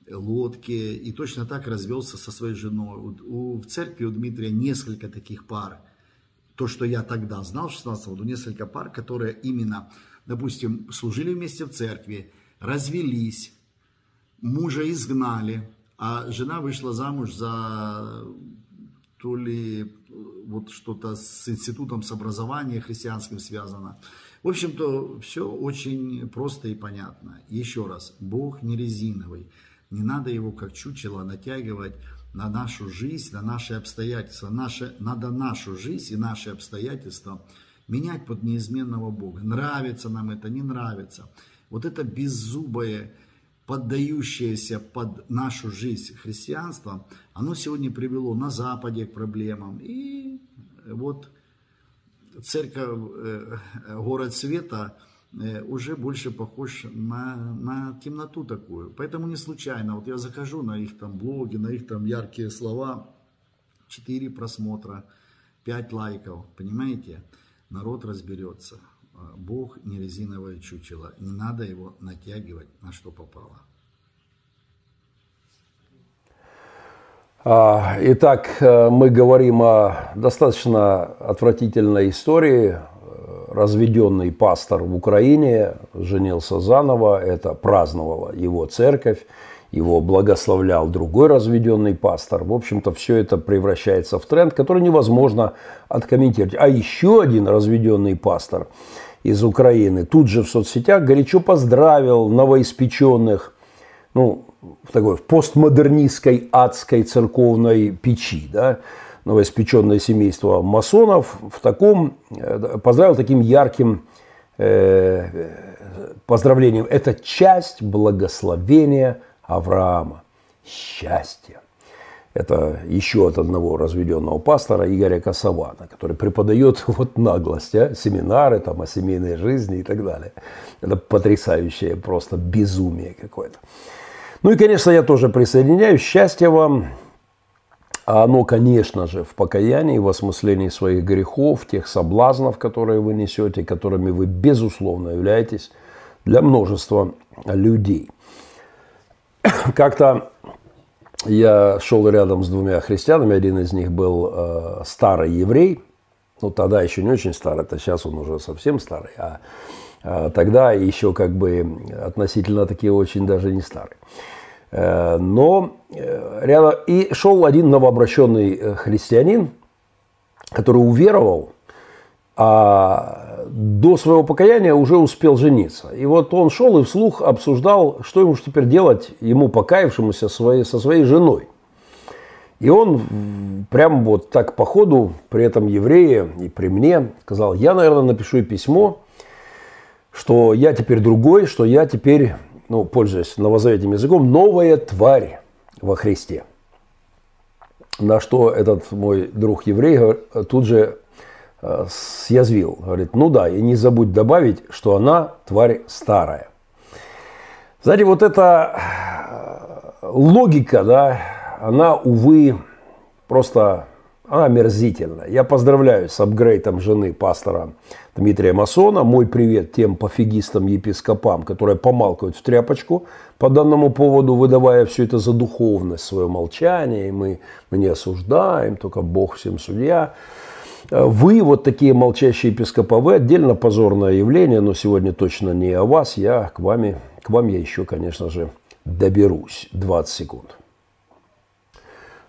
лодке и точно так развелся со своей женой. У, в церкви у Дмитрия несколько таких пар. То, что я тогда знал, в 16 году, несколько пар, которые именно, допустим, служили вместе в церкви, развелись, мужа изгнали, а жена вышла замуж за то ли вот что-то с институтом с образованием христианским связано. В общем-то, все очень просто и понятно. Еще раз, Бог не резиновый. Не надо его как чучело натягивать на нашу жизнь, на наши обстоятельства. Наше, надо нашу жизнь и наши обстоятельства менять под неизменного Бога. Нравится нам это, не нравится. Вот это беззубое, поддающееся под нашу жизнь христианство, оно сегодня привело на Западе к проблемам. И вот церковь, э, город света – Э, уже больше похож на, на темноту такую. Поэтому не случайно, вот я захожу на их там блоги, на их там яркие слова, 4 просмотра, 5 лайков, понимаете? Народ разберется. Бог не резиновое чучело, не надо его натягивать на что попало. А, итак, э, мы говорим о достаточно отвратительной истории, разведенный пастор в Украине женился заново, это праздновала его церковь, его благословлял другой разведенный пастор. В общем-то, все это превращается в тренд, который невозможно откомментировать. А еще один разведенный пастор из Украины тут же в соцсетях горячо поздравил новоиспеченных, ну, в такой в постмодернистской адской церковной печи, да, новоиспеченное семейство масонов в таком, э, поздравил таким ярким э, поздравлением. Это часть благословения Авраама. Счастье. Это еще от одного разведенного пастора Игоря Косована, который преподает вот наглость, а, семинары там, о семейной жизни и так далее. Это потрясающее просто безумие какое-то. Ну и, конечно, я тоже присоединяюсь. Счастья вам, а оно, конечно же, в покаянии, в осмыслении своих грехов, тех соблазнов, которые вы несете, которыми вы, безусловно, являетесь для множества людей. Как-то я шел рядом с двумя христианами, один из них был э, старый еврей, ну тогда еще не очень старый, это сейчас он уже совсем старый, а, а тогда еще как бы относительно такие очень даже не старый. Э, но э, рядом и шел один новообращенный э, христианин, который уверовал, а до своего покаяния уже успел жениться. И вот он шел и вслух обсуждал, что ему теперь делать, ему покаявшемуся своей, со своей женой. И он прям вот так по ходу, при этом евреи и при мне, сказал, я, наверное, напишу письмо, что я теперь другой, что я теперь ну, пользуясь новозаветным языком, новая тварь во Христе. На что этот мой друг еврей тут же съязвил. Говорит, ну да, и не забудь добавить, что она тварь старая. Знаете, вот эта э, логика, да, она, увы, просто Она омерзительна. Я поздравляю с апгрейдом жены пастора Дмитрия Масона. Мой привет тем пофигистам-епископам, которые помалкивают в тряпочку по данному поводу, выдавая все это за духовность, свое молчание. И мы, мы не осуждаем, только Бог всем судья. Вы, вот такие молчащие епископы, вы отдельно позорное явление, но сегодня точно не о вас. Я к, вами, к вам я еще, конечно же, доберусь. 20 секунд.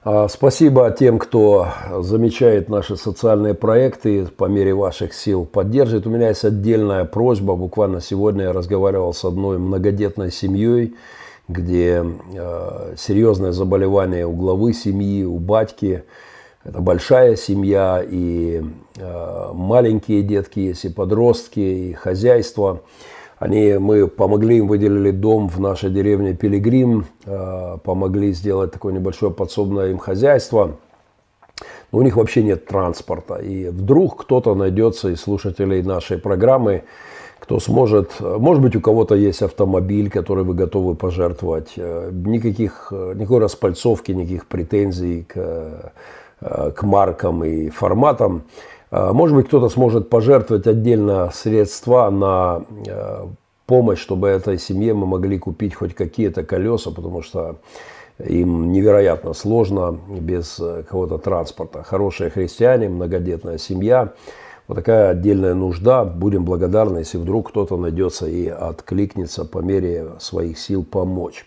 А, спасибо тем, кто замечает наши социальные проекты, по мере ваших сил поддерживает. У меня есть отдельная просьба. Буквально сегодня я разговаривал с одной многодетной семьей, где э, серьезное заболевание у главы семьи, у батьки. Это большая семья, и э, маленькие детки есть, и подростки, и хозяйство. Они, мы помогли им, выделили дом в нашей деревне Пилигрим, э, помогли сделать такое небольшое подсобное им хозяйство. Но у них вообще нет транспорта. И вдруг кто-то найдется из слушателей нашей программы, кто сможет, может быть, у кого-то есть автомобиль, который вы готовы пожертвовать. Э, никаких, никакой распальцовки, никаких претензий к, э, к маркам и форматам. А, может быть, кто-то сможет пожертвовать отдельно средства на а, помощь, чтобы этой семье мы могли купить хоть какие-то колеса, потому что им невероятно сложно без э, какого-то транспорта. Хорошие христиане, многодетная семья. Вот такая отдельная нужда. Будем благодарны, если вдруг кто-то найдется и откликнется по мере своих сил помочь.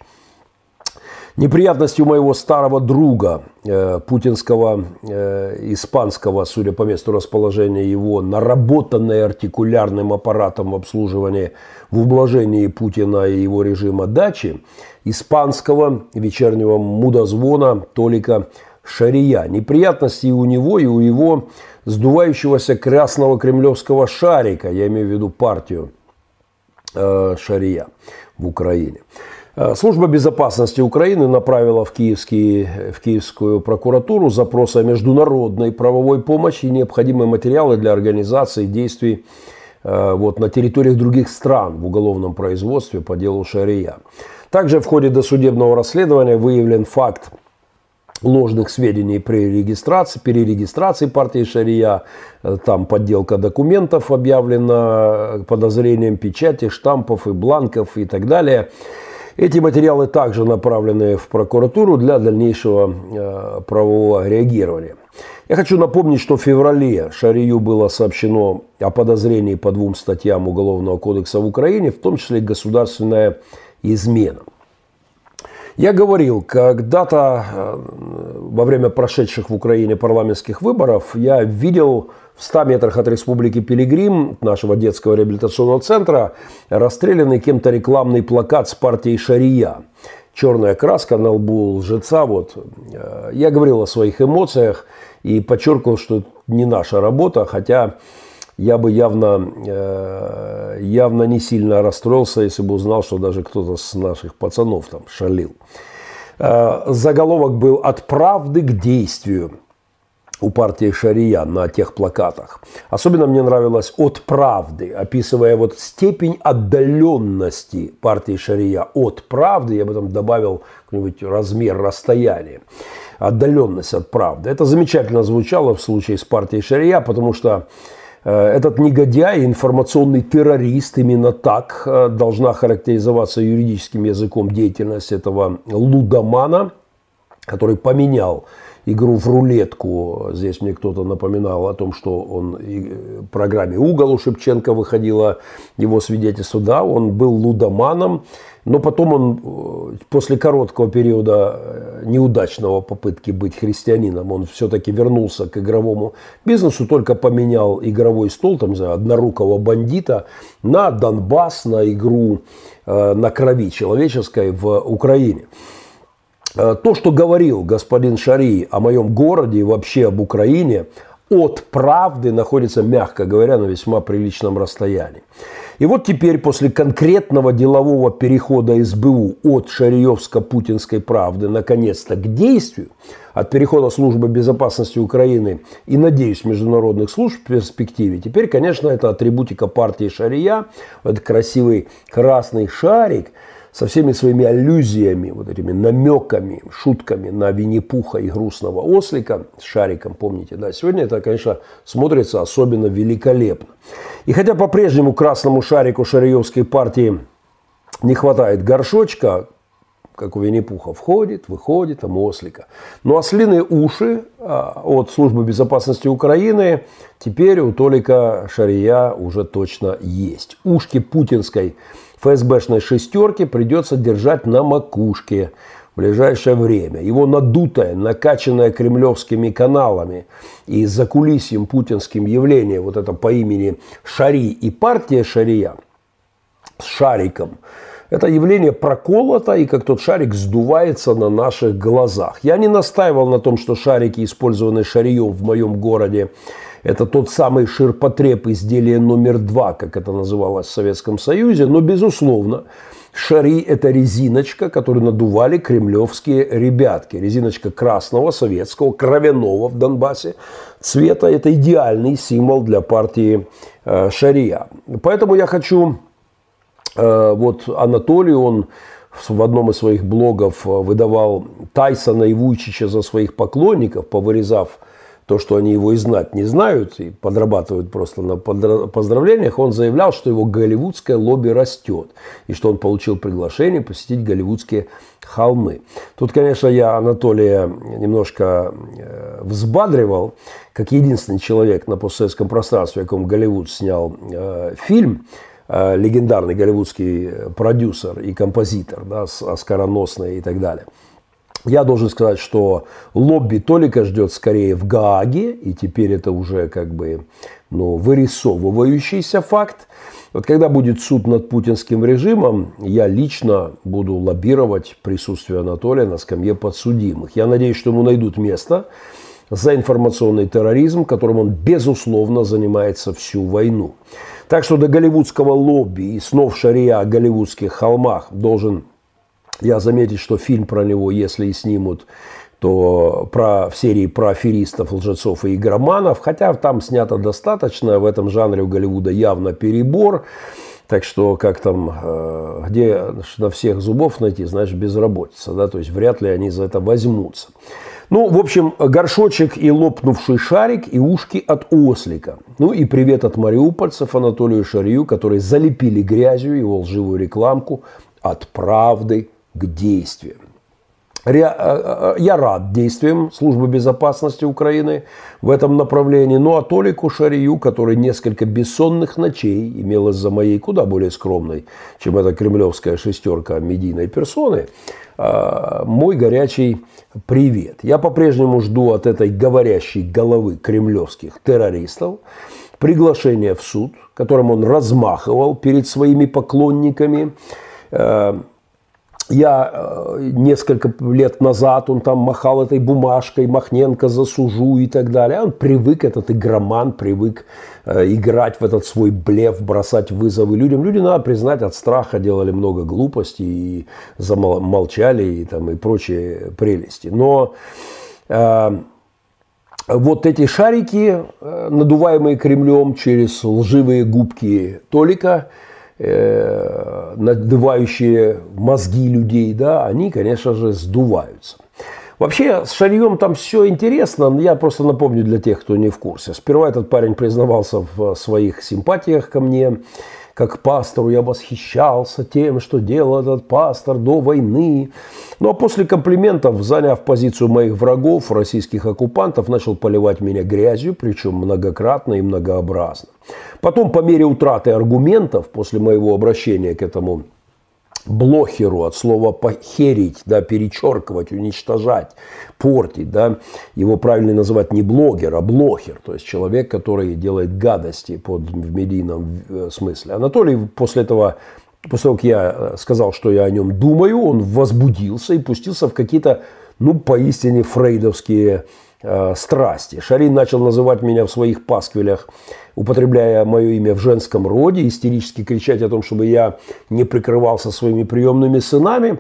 Неприятностью моего старого друга, э, путинского, э, испанского, судя по месту расположения его, наработанной артикулярным аппаратом обслуживания в ублажении Путина и его режима дачи, испанского вечернего мудозвона Толика Шария. Неприятности и у него, и у его сдувающегося красного кремлевского шарика, я имею в виду партию э, Шария в Украине. Э, служба безопасности Украины направила в, киевский, в Киевскую прокуратуру запрос о международной правовой помощи и необходимые материалы для организации действий э, вот, на территориях других стран в уголовном производстве по делу Шария. Также в ходе досудебного расследования выявлен факт ложных сведений при регистрации, перерегистрации партии Шария, э, там подделка документов объявлена подозрением печати, штампов и бланков и так далее. Эти материалы также направлены в прокуратуру для дальнейшего э, правового реагирования. Я хочу напомнить, что в феврале Шарию было сообщено о подозрении по двум статьям Уголовного кодекса в Украине, в том числе государственная измена. Я говорил, когда-то э, во время прошедших в Украине парламентских выборов я видел в 100 метрах от республики Пилигрим, нашего детского реабилитационного центра, расстрелянный кем-то рекламный плакат с партией Шария. Черная краска на лбу лжеца. Вот. Э, я говорил о своих эмоциях и подчеркивал, что это не наша работа, хотя я бы явно, э, явно не сильно расстроился, если бы узнал, что даже кто-то с наших пацанов там шалил. Э, заголовок был «От правды к действию» у партии Шария на тех плакатах. Особенно мне нравилось «От правды», описывая вот степень отдаленности партии Шария от правды. Я бы там добавил какой-нибудь размер расстояния отдаленность от правды. Это замечательно звучало в случае с партией Шария, потому что этот негодяй, информационный террорист, именно так э, должна характеризоваться юридическим языком деятельность этого лудомана, который поменял игру в рулетку. Здесь мне кто-то напоминал о том, что он в программе «Угол» у Шевченко выходило его свидетельство. Да, он был лудоманом, но потом он э, после короткого периода э, неудачного попытки быть христианином, он все-таки вернулся к игровому бизнесу, только поменял игровой стол, там, знаю, однорукого бандита на Донбасс, на игру э, на крови человеческой в Украине. То, что говорил господин Шари о моем городе и вообще об Украине, от правды находится, мягко говоря, на весьма приличном расстоянии. И вот теперь после конкретного делового перехода СБУ от Шариевско-Путинской правды наконец-то к действию, от перехода службы безопасности Украины и, надеюсь, международных служб в перспективе, теперь, конечно, это атрибутика партии Шария, этот красивый красный шарик со всеми своими аллюзиями, вот этими намеками, шутками на Винни-Пуха и грустного ослика с шариком, помните, да, сегодня это, конечно, смотрится особенно великолепно. И хотя по-прежнему красному шарику Шариевской партии не хватает горшочка, как у Винни-Пуха, входит, выходит, там ослика. Но ослиные уши а, от Службы безопасности Украины теперь у Толика Шария уже точно есть. Ушки путинской ФСБшной шестерки придется держать на макушке в ближайшее время. Его надутое, накачанное кремлевскими каналами и за кулисьем путинским явление, вот это по имени Шари и партия Шария с шариком – это явление проколото, и как тот шарик сдувается на наших глазах. Я не настаивал на том, что шарики, использованные шарием в моем городе, это тот самый ширпотреб изделия номер два, как это называлось в Советском Союзе. Но, безусловно, шари – это резиночка, которую надували кремлевские ребятки. Резиночка красного, советского, кровяного в Донбассе цвета. Это идеальный символ для партии э, Шария. Поэтому я хочу Э, вот Анатолий, он в одном из своих блогов э, выдавал Тайсона и Вуйчича за своих поклонников, повырезав то, что они его и знать не знают, и подрабатывают просто на поздравлениях, он заявлял, что его голливудское лобби растет, и что он получил приглашение посетить голливудские холмы. Тут, конечно, я Анатолия немножко э, взбадривал, как единственный человек на постсоветском пространстве, о ком Голливуд снял э, фильм – Э, легендарный голливудский продюсер и композитор, да, оскароносный и так далее. Я должен сказать, что лобби Толика ждет скорее в Гааге, и теперь это уже как бы ну, вырисовывающийся факт. Вот когда будет суд над путинским режимом, я лично буду лоббировать присутствие Анатолия на скамье подсудимых. Я надеюсь, что ему найдут место за информационный терроризм, которым он, безусловно, занимается всю войну. Так что до голливудского лобби и снов шария о голливудских холмах должен я заметить, что фильм про него, если и снимут, то про, в серии про аферистов, лжецов и игроманов, хотя там снято достаточно, в этом жанре у Голливуда явно перебор, так что как там, э, где на всех зубов найти, значит безработица, да, то есть вряд ли они за это возьмутся. Ну, в общем, горшочек и лопнувший шарик, и ушки от ослика. Ну и привет от мариупольцев Анатолию Шарию, которые залепили грязью его лживую рекламку от правды к действиям. Э, э, я рад действиям Службы безопасности Украины в этом направлении. Ну а Толику Шарию, который несколько бессонных ночей имел из-за моей куда более скромной, чем эта кремлевская шестерка медийной персоны, э, мой горячий привет. Я по-прежнему жду от этой говорящей головы кремлевских террористов приглашение в суд, которым он размахивал перед своими поклонниками. Я э, несколько лет назад, он там махал этой бумажкой, Махненко засужу и так далее. Он привык, этот игроман, привык э, играть в этот свой блеф, бросать вызовы людям. Люди, надо признать, от страха делали много глупостей и замолчали и, там, и прочие прелести. Но э, вот эти шарики, э, надуваемые Кремлем через лживые губки Толика – э, надувающие мозги людей, да, они, конечно же, сдуваются. Вообще, с Шарьем там все интересно, но я просто напомню для тех, кто не в курсе. Сперва этот парень признавался в своих симпатиях ко мне, как пастору я восхищался тем, что делал этот пастор до войны. Ну а после комплиментов, заняв позицию моих врагов, российских оккупантов, начал поливать меня грязью, причем многократно и многообразно. Потом, по мере утраты аргументов, после моего обращения к этому блохеру от слова похерить, да, перечеркивать, уничтожать, портить, да, его правильно называть не блогер, а блохер, то есть человек, который делает гадости под, в медийном э, смысле. Анатолий после этого, после того, как я э, сказал, что я о нем думаю, он возбудился и пустился в какие-то, ну, поистине фрейдовские э, страсти. Шарин начал называть меня в своих пасквилях употребляя мое имя в женском роде, истерически кричать о том, чтобы я не прикрывался своими приемными сынами.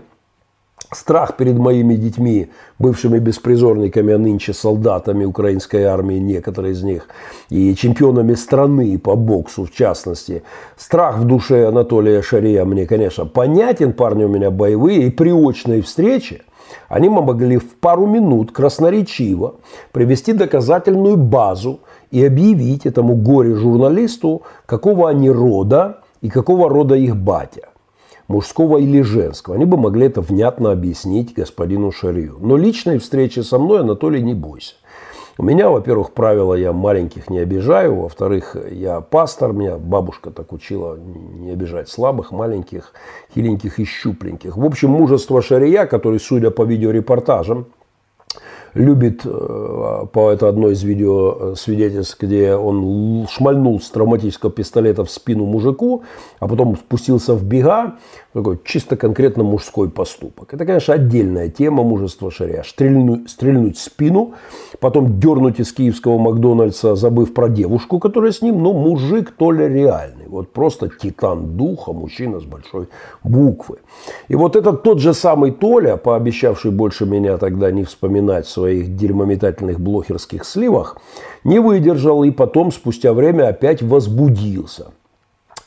Страх перед моими детьми, бывшими беспризорниками, а нынче солдатами украинской армии, некоторые из них, и чемпионами страны по боксу в частности. Страх в душе Анатолия Шария мне, конечно, понятен. Парни у меня боевые. И при очной встрече они могли в пару минут красноречиво привести доказательную базу и объявить этому горе-журналисту, какого они рода и какого рода их батя мужского или женского. Они бы могли это внятно объяснить господину Шарию. Но личной встречи со мной, Анатолий, не бойся. У меня, во-первых, правило, я маленьких не обижаю. Во-вторых, я пастор. Меня бабушка так учила не обижать слабых, маленьких, хиленьких и щупленьких. В общем, мужество Шария, который, судя по видеорепортажам, любит, э, по это одно из видео э, свидетельств, где он шмальнул с травматического пистолета в спину мужику, а потом спустился в бега, такой чисто конкретно мужской поступок. Это, конечно, отдельная тема мужества шаря. Стрельнуть, стрельнуть спину, потом дернуть из киевского Макдональдса, забыв про девушку, которая с ним, но мужик то ли реальный. Вот просто титан духа, мужчина с большой буквы. И вот этот тот же самый Толя, пообещавший больше меня тогда не вспоминать в своих дерьмометательных блохерских сливах, не выдержал и потом, спустя время, опять возбудился.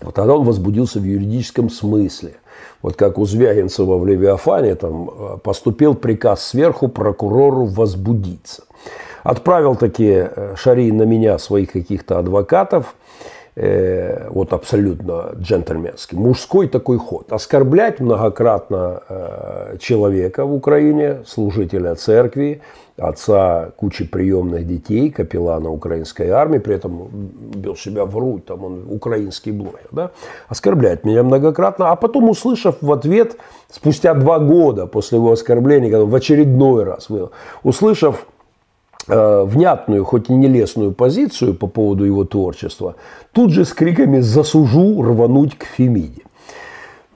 Вот тогда он возбудился в юридическом смысле – вот как у Звягинцева в Левиафане, там э, поступил приказ сверху прокурору возбудиться. Отправил такие э, Шари на меня своих каких-то адвокатов, э, вот абсолютно джентльменский. Мужской такой ход. Оскорблять многократно э, человека в Украине, служителя церкви, отца кучи приемных детей, капеллана украинской армии, при этом бил себя в грудь, там он украинский блогер, да, оскорбляет меня многократно, а потом, услышав в ответ, спустя два года после его оскорбления, когда в очередной раз, услышав э, внятную, хоть и нелестную позицию по поводу его творчества, тут же с криками «засужу» рвануть к Фемиде.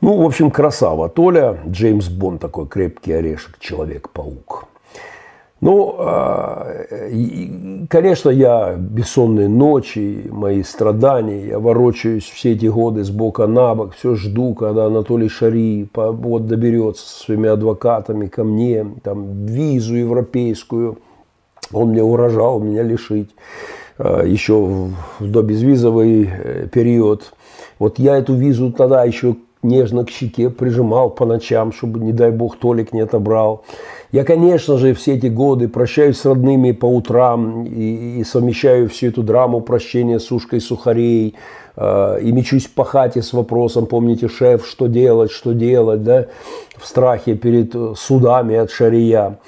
Ну, в общем, красава. Толя, Джеймс Бонд такой крепкий орешек, Человек-паук. Ну, а, конечно, я бессонные ночи, мои страдания, я ворочаюсь все эти годы с бока на бок, все жду, когда Анатолий Шари вот доберется со своими адвокатами ко мне, там, визу европейскую, он мне угрожал меня лишить а, еще в добезвизовый э, период. Вот я эту визу тогда еще нежно к щеке прижимал по ночам, чтобы, не дай бог, Толик не отобрал. Я, конечно же, все эти годы прощаюсь с родными по утрам и, и совмещаю всю эту драму прощения с ушкой сухарей, э, и мечусь по хате с вопросом, помните, шеф, что делать, что делать, да, в страхе перед э, судами от шария.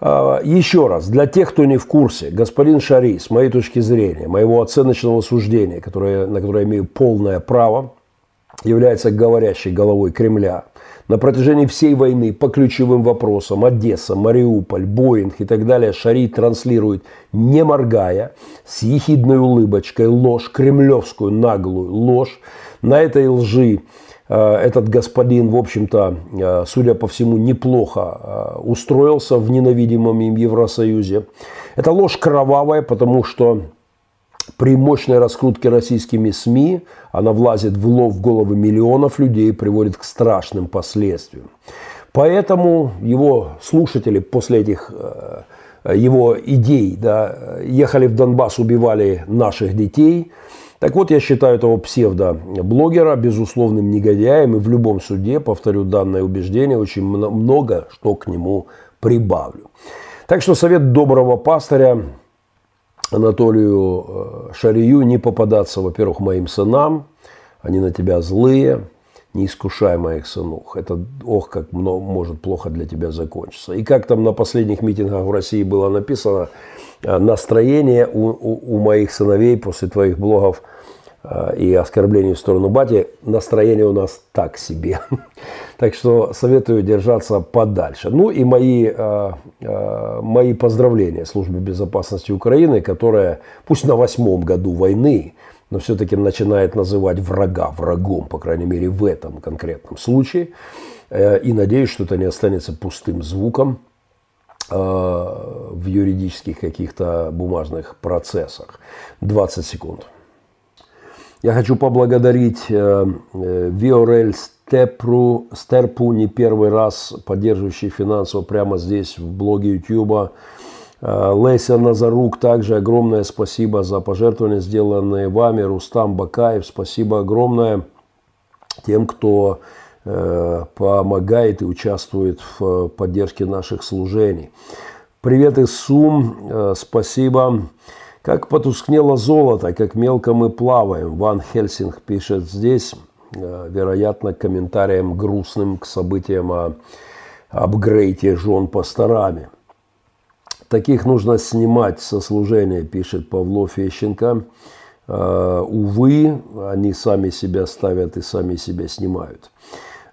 Э, еще раз, для тех, кто не в курсе, господин Шари, с моей точки зрения, моего оценочного суждения, которое, на которое я имею полное право, является говорящей головой Кремля – на протяжении всей войны по ключевым вопросам Одесса, Мариуполь, Боинг и так далее Шари транслирует, не моргая, с ехидной улыбочкой ложь, кремлевскую наглую ложь. На этой лжи э, этот господин, в общем-то, э, судя по всему, неплохо э, устроился в ненавидимом им Евросоюзе. Это ложь кровавая, потому что при мощной раскрутке российскими СМИ она влазит в лов в головы миллионов людей и приводит к страшным последствиям. Поэтому его слушатели после этих э, его идей да, ехали в Донбасс, убивали наших детей. Так вот, я считаю этого псевдоблогера безусловным негодяем, и в любом суде, повторю данное убеждение, очень много что к нему прибавлю. Так что совет доброго пастыря Анатолию э, Шарию не попадаться, во-первых, моим сынам, они на тебя злые, не искушай моих сынух. Это, ох, как много, может плохо для тебя закончиться. И как там на последних митингах в России было написано, э, настроение у, у, у моих сыновей после твоих блогов – и оскорблений в сторону бати, настроение у нас так себе. Так что советую держаться подальше. Ну и мои, э, э, мои поздравления Службе безопасности Украины, которая, пусть на восьмом году войны, но все-таки начинает называть врага врагом, по крайней мере в этом конкретном случае. И надеюсь, что это не останется пустым звуком в юридических каких-то бумажных процессах. 20 секунд. Я хочу поблагодарить э, э, Viorels Степру, Стерпу не первый раз поддерживающий финансово прямо здесь в блоге YouTube. Э, Леся Назарук, также огромное спасибо за пожертвования, сделанные вами. Рустам Бакаев, спасибо огромное тем, кто помогает и участвует в поддержке наших служений. Привет из Сум, э, спасибо. Как потускнело золото, как мелко мы плаваем. Ван Хельсинг пишет здесь, вероятно, комментарием грустным к событиям о апгрейде жен пасторами. Таких нужно снимать со служения, пишет Павло Фещенко. А, увы, они сами себя ставят и сами себя снимают.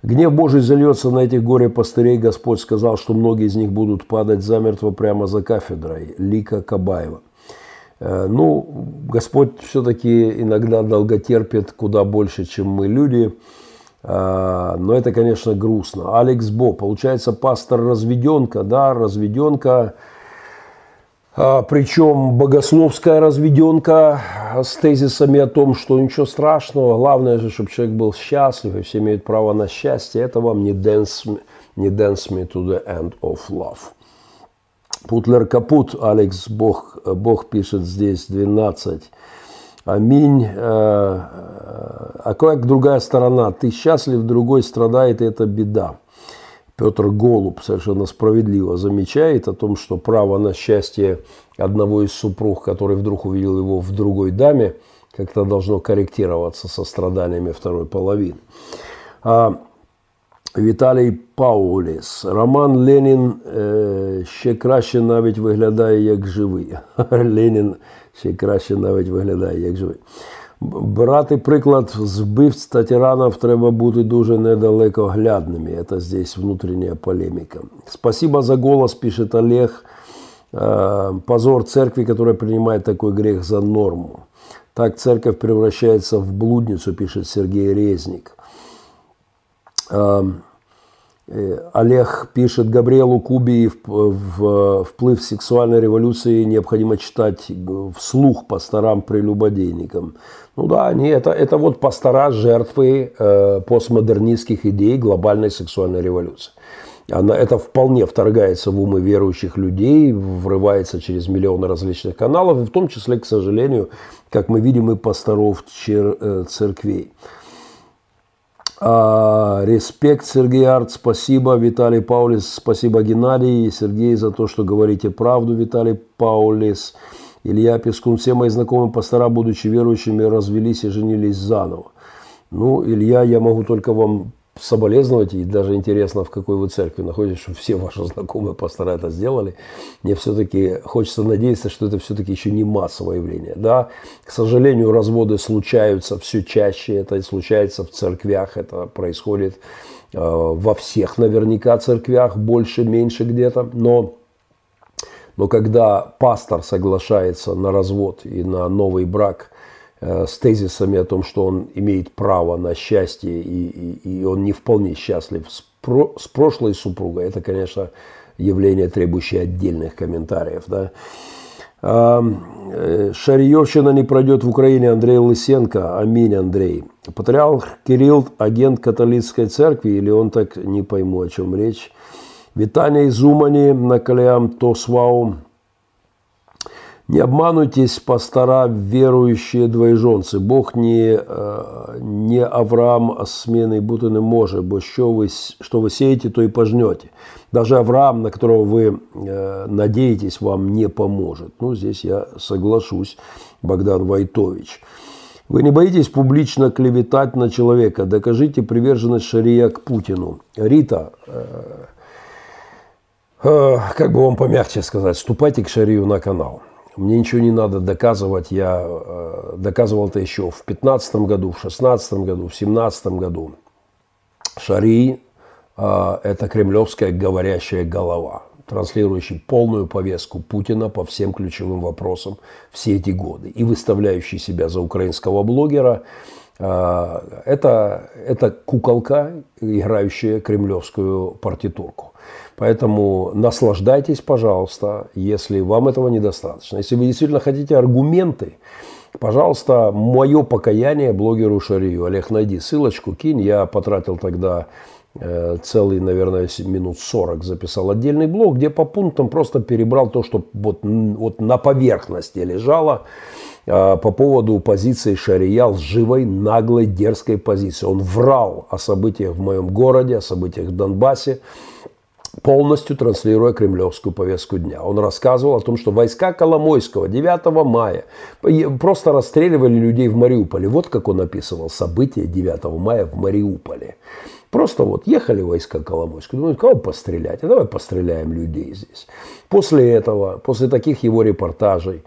Гнев Божий зальется на этих горе-пастырей. Господь сказал, что многие из них будут падать замертво прямо за кафедрой. Лика Кабаева. А, ну, Господь все-таки иногда долготерпит куда больше, чем мы люди. А, но это, конечно, грустно. Алекс Бо, получается, пастор разведенка, да, разведенка – а, Причем богословская разведенка с тезисами о том, что ничего страшного, главное же, чтобы человек был счастлив, и все имеют право на счастье, это вам не dance, не dance me to the end of love. Путлер Капут, Алекс Бог, Бог пишет здесь 12. Аминь. А, а как другая сторона? Ты счастлив, другой страдает, и это беда. Петр Голуб совершенно справедливо замечает о том, что право на счастье одного из супруг, который вдруг увидел его в другой даме, как-то должно корректироваться со страданиями второй половины. А Віталій Пауліс. Роман Ленін ще краще навіть виглядає як живий. Ленін ще краще навіть виглядає як живий. Брати приклад з вбивць та тиранов треба бути дуже недалекоглядними. Это здесь внутренняя полемика. Спасибо за голос, пишет Олег. Э, позор церкви, которая принимает такой грех за норму. Так церковь превращается в блудницу, пишет Сергей Резник. Э, Э, Олег пишет Габриэлу Куби в вплыв сексуальной революции необходимо читать вслух пасторам прелюбодейникам. Ну да, они, это, это вот пастора жертвы э, постмодернистских идей глобальной сексуальной революции. Она, это вполне вторгается в умы верующих людей, врывается через миллионы различных каналов, в том числе, к сожалению, как мы видим, и пасторов чер, э, церквей. А, респект, Сергей Арт, спасибо, Виталий Паулис, спасибо, Геннадий, Сергей, за то, что говорите правду, Виталий Паулис. Илья Пескун, все мои знакомые пастора, будучи верующими, развелись и женились заново. Ну, Илья, я могу только вам соболезновать, и даже интересно, в какой вы церкви находитесь, что все ваши знакомые пастора это сделали. Мне все-таки хочется надеяться, что это все-таки еще не массовое явление. Да, к сожалению, разводы случаются все чаще, это случается в церквях, это происходит э, во всех наверняка церквях, больше, меньше где-то, но но когда пастор соглашается на развод и на новый брак, с тезисами о том, что он имеет право на счастье и, и, и он не вполне счастлив с, про, с прошлой супругой, это, конечно, явление, требующее отдельных комментариев. Да. Э, Шариевщина не пройдет в Украине. Андрей Лысенко. Аминь, Андрей. Патриарх Кирилл – агент католической церкви, или он так, не пойму, о чем речь. Витание из Умани на Калиам Тосвау. Не обмануйтесь, пастора, верующие двоєжонці. Бог не, э, не Авраам, а сменой будто не может, бо что вы, что вы сеете, то и пожнете. Даже Авраам, на которого вы э, надеетесь, вам не поможет. Ну, здесь я соглашусь, Богдан Вайтович. Вы не боитесь публично клеветать на человека. Докажите приверженность Шария к Путину. Рита, э, э, как бы вам помягче сказать, ступайте к Шарию на канал. Мне ничего не надо доказывать. Я э, доказывал это еще в 15 году, в 16 году, в 17 году. Шари э, – это кремлевская говорящая голова, транслирующий полную повестку Путина по всем ключевым вопросам все эти годы и выставляющий себя за украинского блогера. Э, это, это куколка, играющая кремлевскую партитурку. Поэтому наслаждайтесь, пожалуйста, если вам этого недостаточно. Если вы действительно хотите аргументы, Пожалуйста, мое покаяние блогеру Шарию. Олег, найди ссылочку, кинь. Я потратил тогда э, целый, наверное, минут 40 записал отдельный блог, где по пунктам просто перебрал то, что вот, вот на поверхности лежало э, по поводу позиции Шария, лживой, наглой, дерзкой позиции. Он врал о событиях в моем городе, о событиях в Донбассе полностью транслируя кремлевскую повестку дня. Он рассказывал о том, что войска Коломойского 9 мая просто расстреливали людей в Мариуполе. Вот как он описывал события 9 мая в Мариуполе. Просто вот ехали войска Коломойского, думают, кого пострелять? А давай постреляем людей здесь. После этого, после таких его репортажей,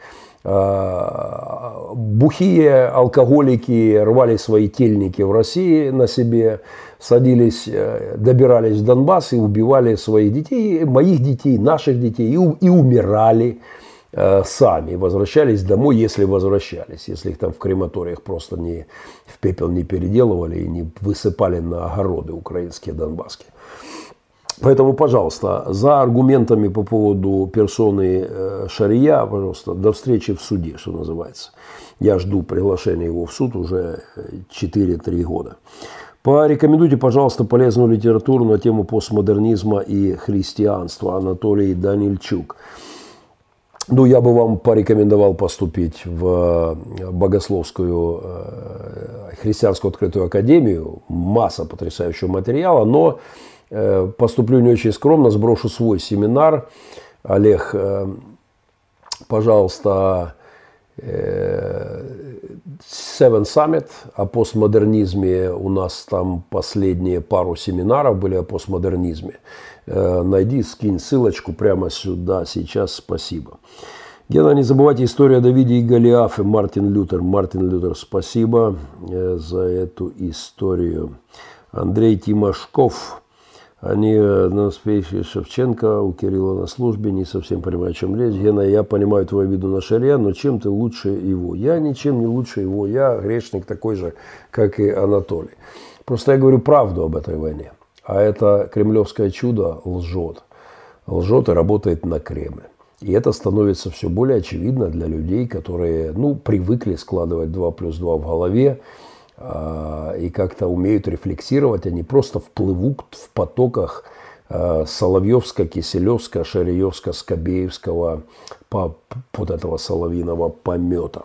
бухие алкоголики рвали свои тельники в России на себе, садились, э, добирались в Донбасс и убивали своих детей, моих детей, наших детей, и, и умирали э, сами, возвращались домой, если возвращались, если их там в крематориях просто не, в пепел не переделывали и не высыпали на огороды украинские, донбасские. Поэтому, пожалуйста, за аргументами по поводу персоны э, Шария, пожалуйста, до встречи в суде, что называется. Я жду приглашения его в суд уже 4-3 года. Порекомендуйте, пожалуйста, полезную литературу на тему постмодернизма и христианства. Анатолий Данильчук. Ну, я бы вам порекомендовал поступить в Богословскую э, христианскую открытую академию. Масса потрясающего материала, но э, поступлю не очень скромно, сброшу свой семинар. Олег, э, пожалуйста, Seven Summit о постмодернизме. У нас там последние пару семинаров были о постмодернизме. Э, найди, скинь ссылочку прямо сюда сейчас. Спасибо. Гена, не забывайте историю о Давиде и Голиафе. Мартин Лютер. Мартин Лютер, спасибо э, за эту историю. Андрей Тимошков. Они э, на успехе Шевченко у Кирилла на службе, не совсем понимаю, о чем речь. Гена, я понимаю твою виду на шаре, но чем ты лучше его? Я ничем не лучше его, я грешник такой же, как и Анатолий. Просто я говорю правду об этой войне. А это кремлевское чудо лжет. Лжет и работает на Кремль. И это становится все более очевидно для людей, которые ну, привыкли складывать 2 плюс 2 в голове, и как-то умеют рефлексировать, они просто вплывут в потоках а, Соловьевска, Киселевска, Шариевска, Скобеевского, вот этого соловьиного помета.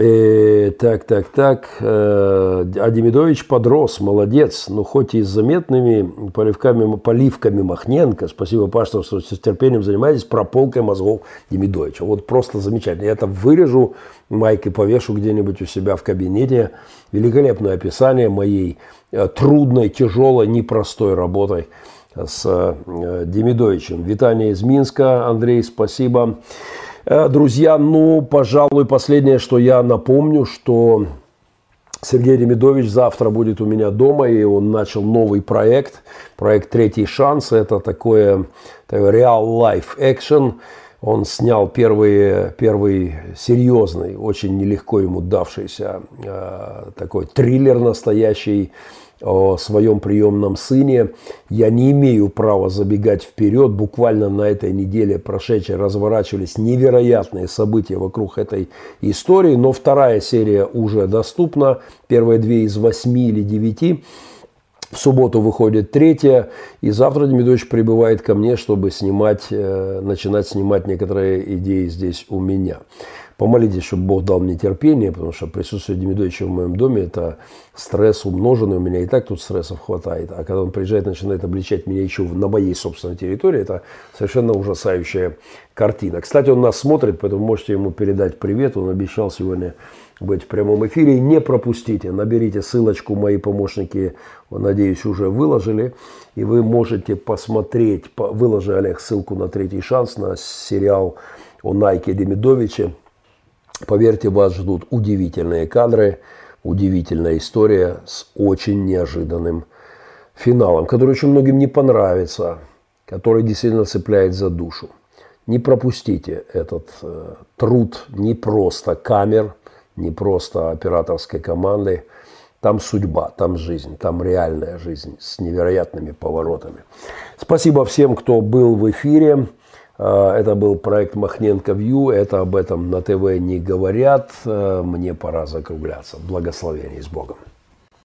Э, так, так, так. Э, а Демидович подрос, молодец. Но хоть и с заметными поливками, поливками Махненко, спасибо, Паша, что с терпением занимаетесь прополкой мозгов Демидовича. Вот просто замечательно. Я это вырежу, майки повешу где-нибудь у себя в кабинете. Великолепное описание моей э, трудной, тяжелой, непростой работой с Демидовичем. Витание из Минска. Андрей, спасибо. Э, друзья, ну, пожалуй, последнее, что я напомню, что Сергей Демидович завтра будет у меня дома, и он начал новый проект, проект «Третий шанс». Это такое, такое real-life action. Он снял первый, первый серьезный, очень нелегко ему давшийся э, такой триллер настоящий, о своем приемном сыне. Я не имею права забегать вперед. Буквально на этой неделе прошедшей разворачивались невероятные события вокруг этой истории. Но вторая серия уже доступна. Первые две из восьми или девяти. В субботу выходит третья, и завтра Демидович прибывает ко мне, чтобы снимать, э, начинать снимать некоторые идеи здесь у меня. Помолитесь, чтобы Бог дал мне терпение, потому что присутствие Демидовича в моем доме – это стресс умноженный. У меня и так тут стрессов хватает. А когда он приезжает, начинает обличать меня еще на моей собственной территории, это совершенно ужасающая картина. Кстати, он нас смотрит, поэтому можете ему передать привет. Он обещал сегодня быть в прямом эфире. Не пропустите, наберите ссылочку, мои помощники, надеюсь, уже выложили. И вы можете посмотреть, выложи, Олег, ссылку на третий шанс, на сериал о Найке Демидовиче. Поверьте, вас ждут удивительные кадры, удивительная история с очень неожиданным финалом, который очень многим не понравится, который действительно цепляет за душу. Не пропустите этот э, труд не просто камер, не просто операторской команды. Там судьба, там жизнь, там реальная жизнь с невероятными поворотами. Спасибо всем, кто был в эфире. Э, это был проект Махненко Вью. Это об этом на ТВ не говорят. Э, мне пора закругляться. Благословений с Богом.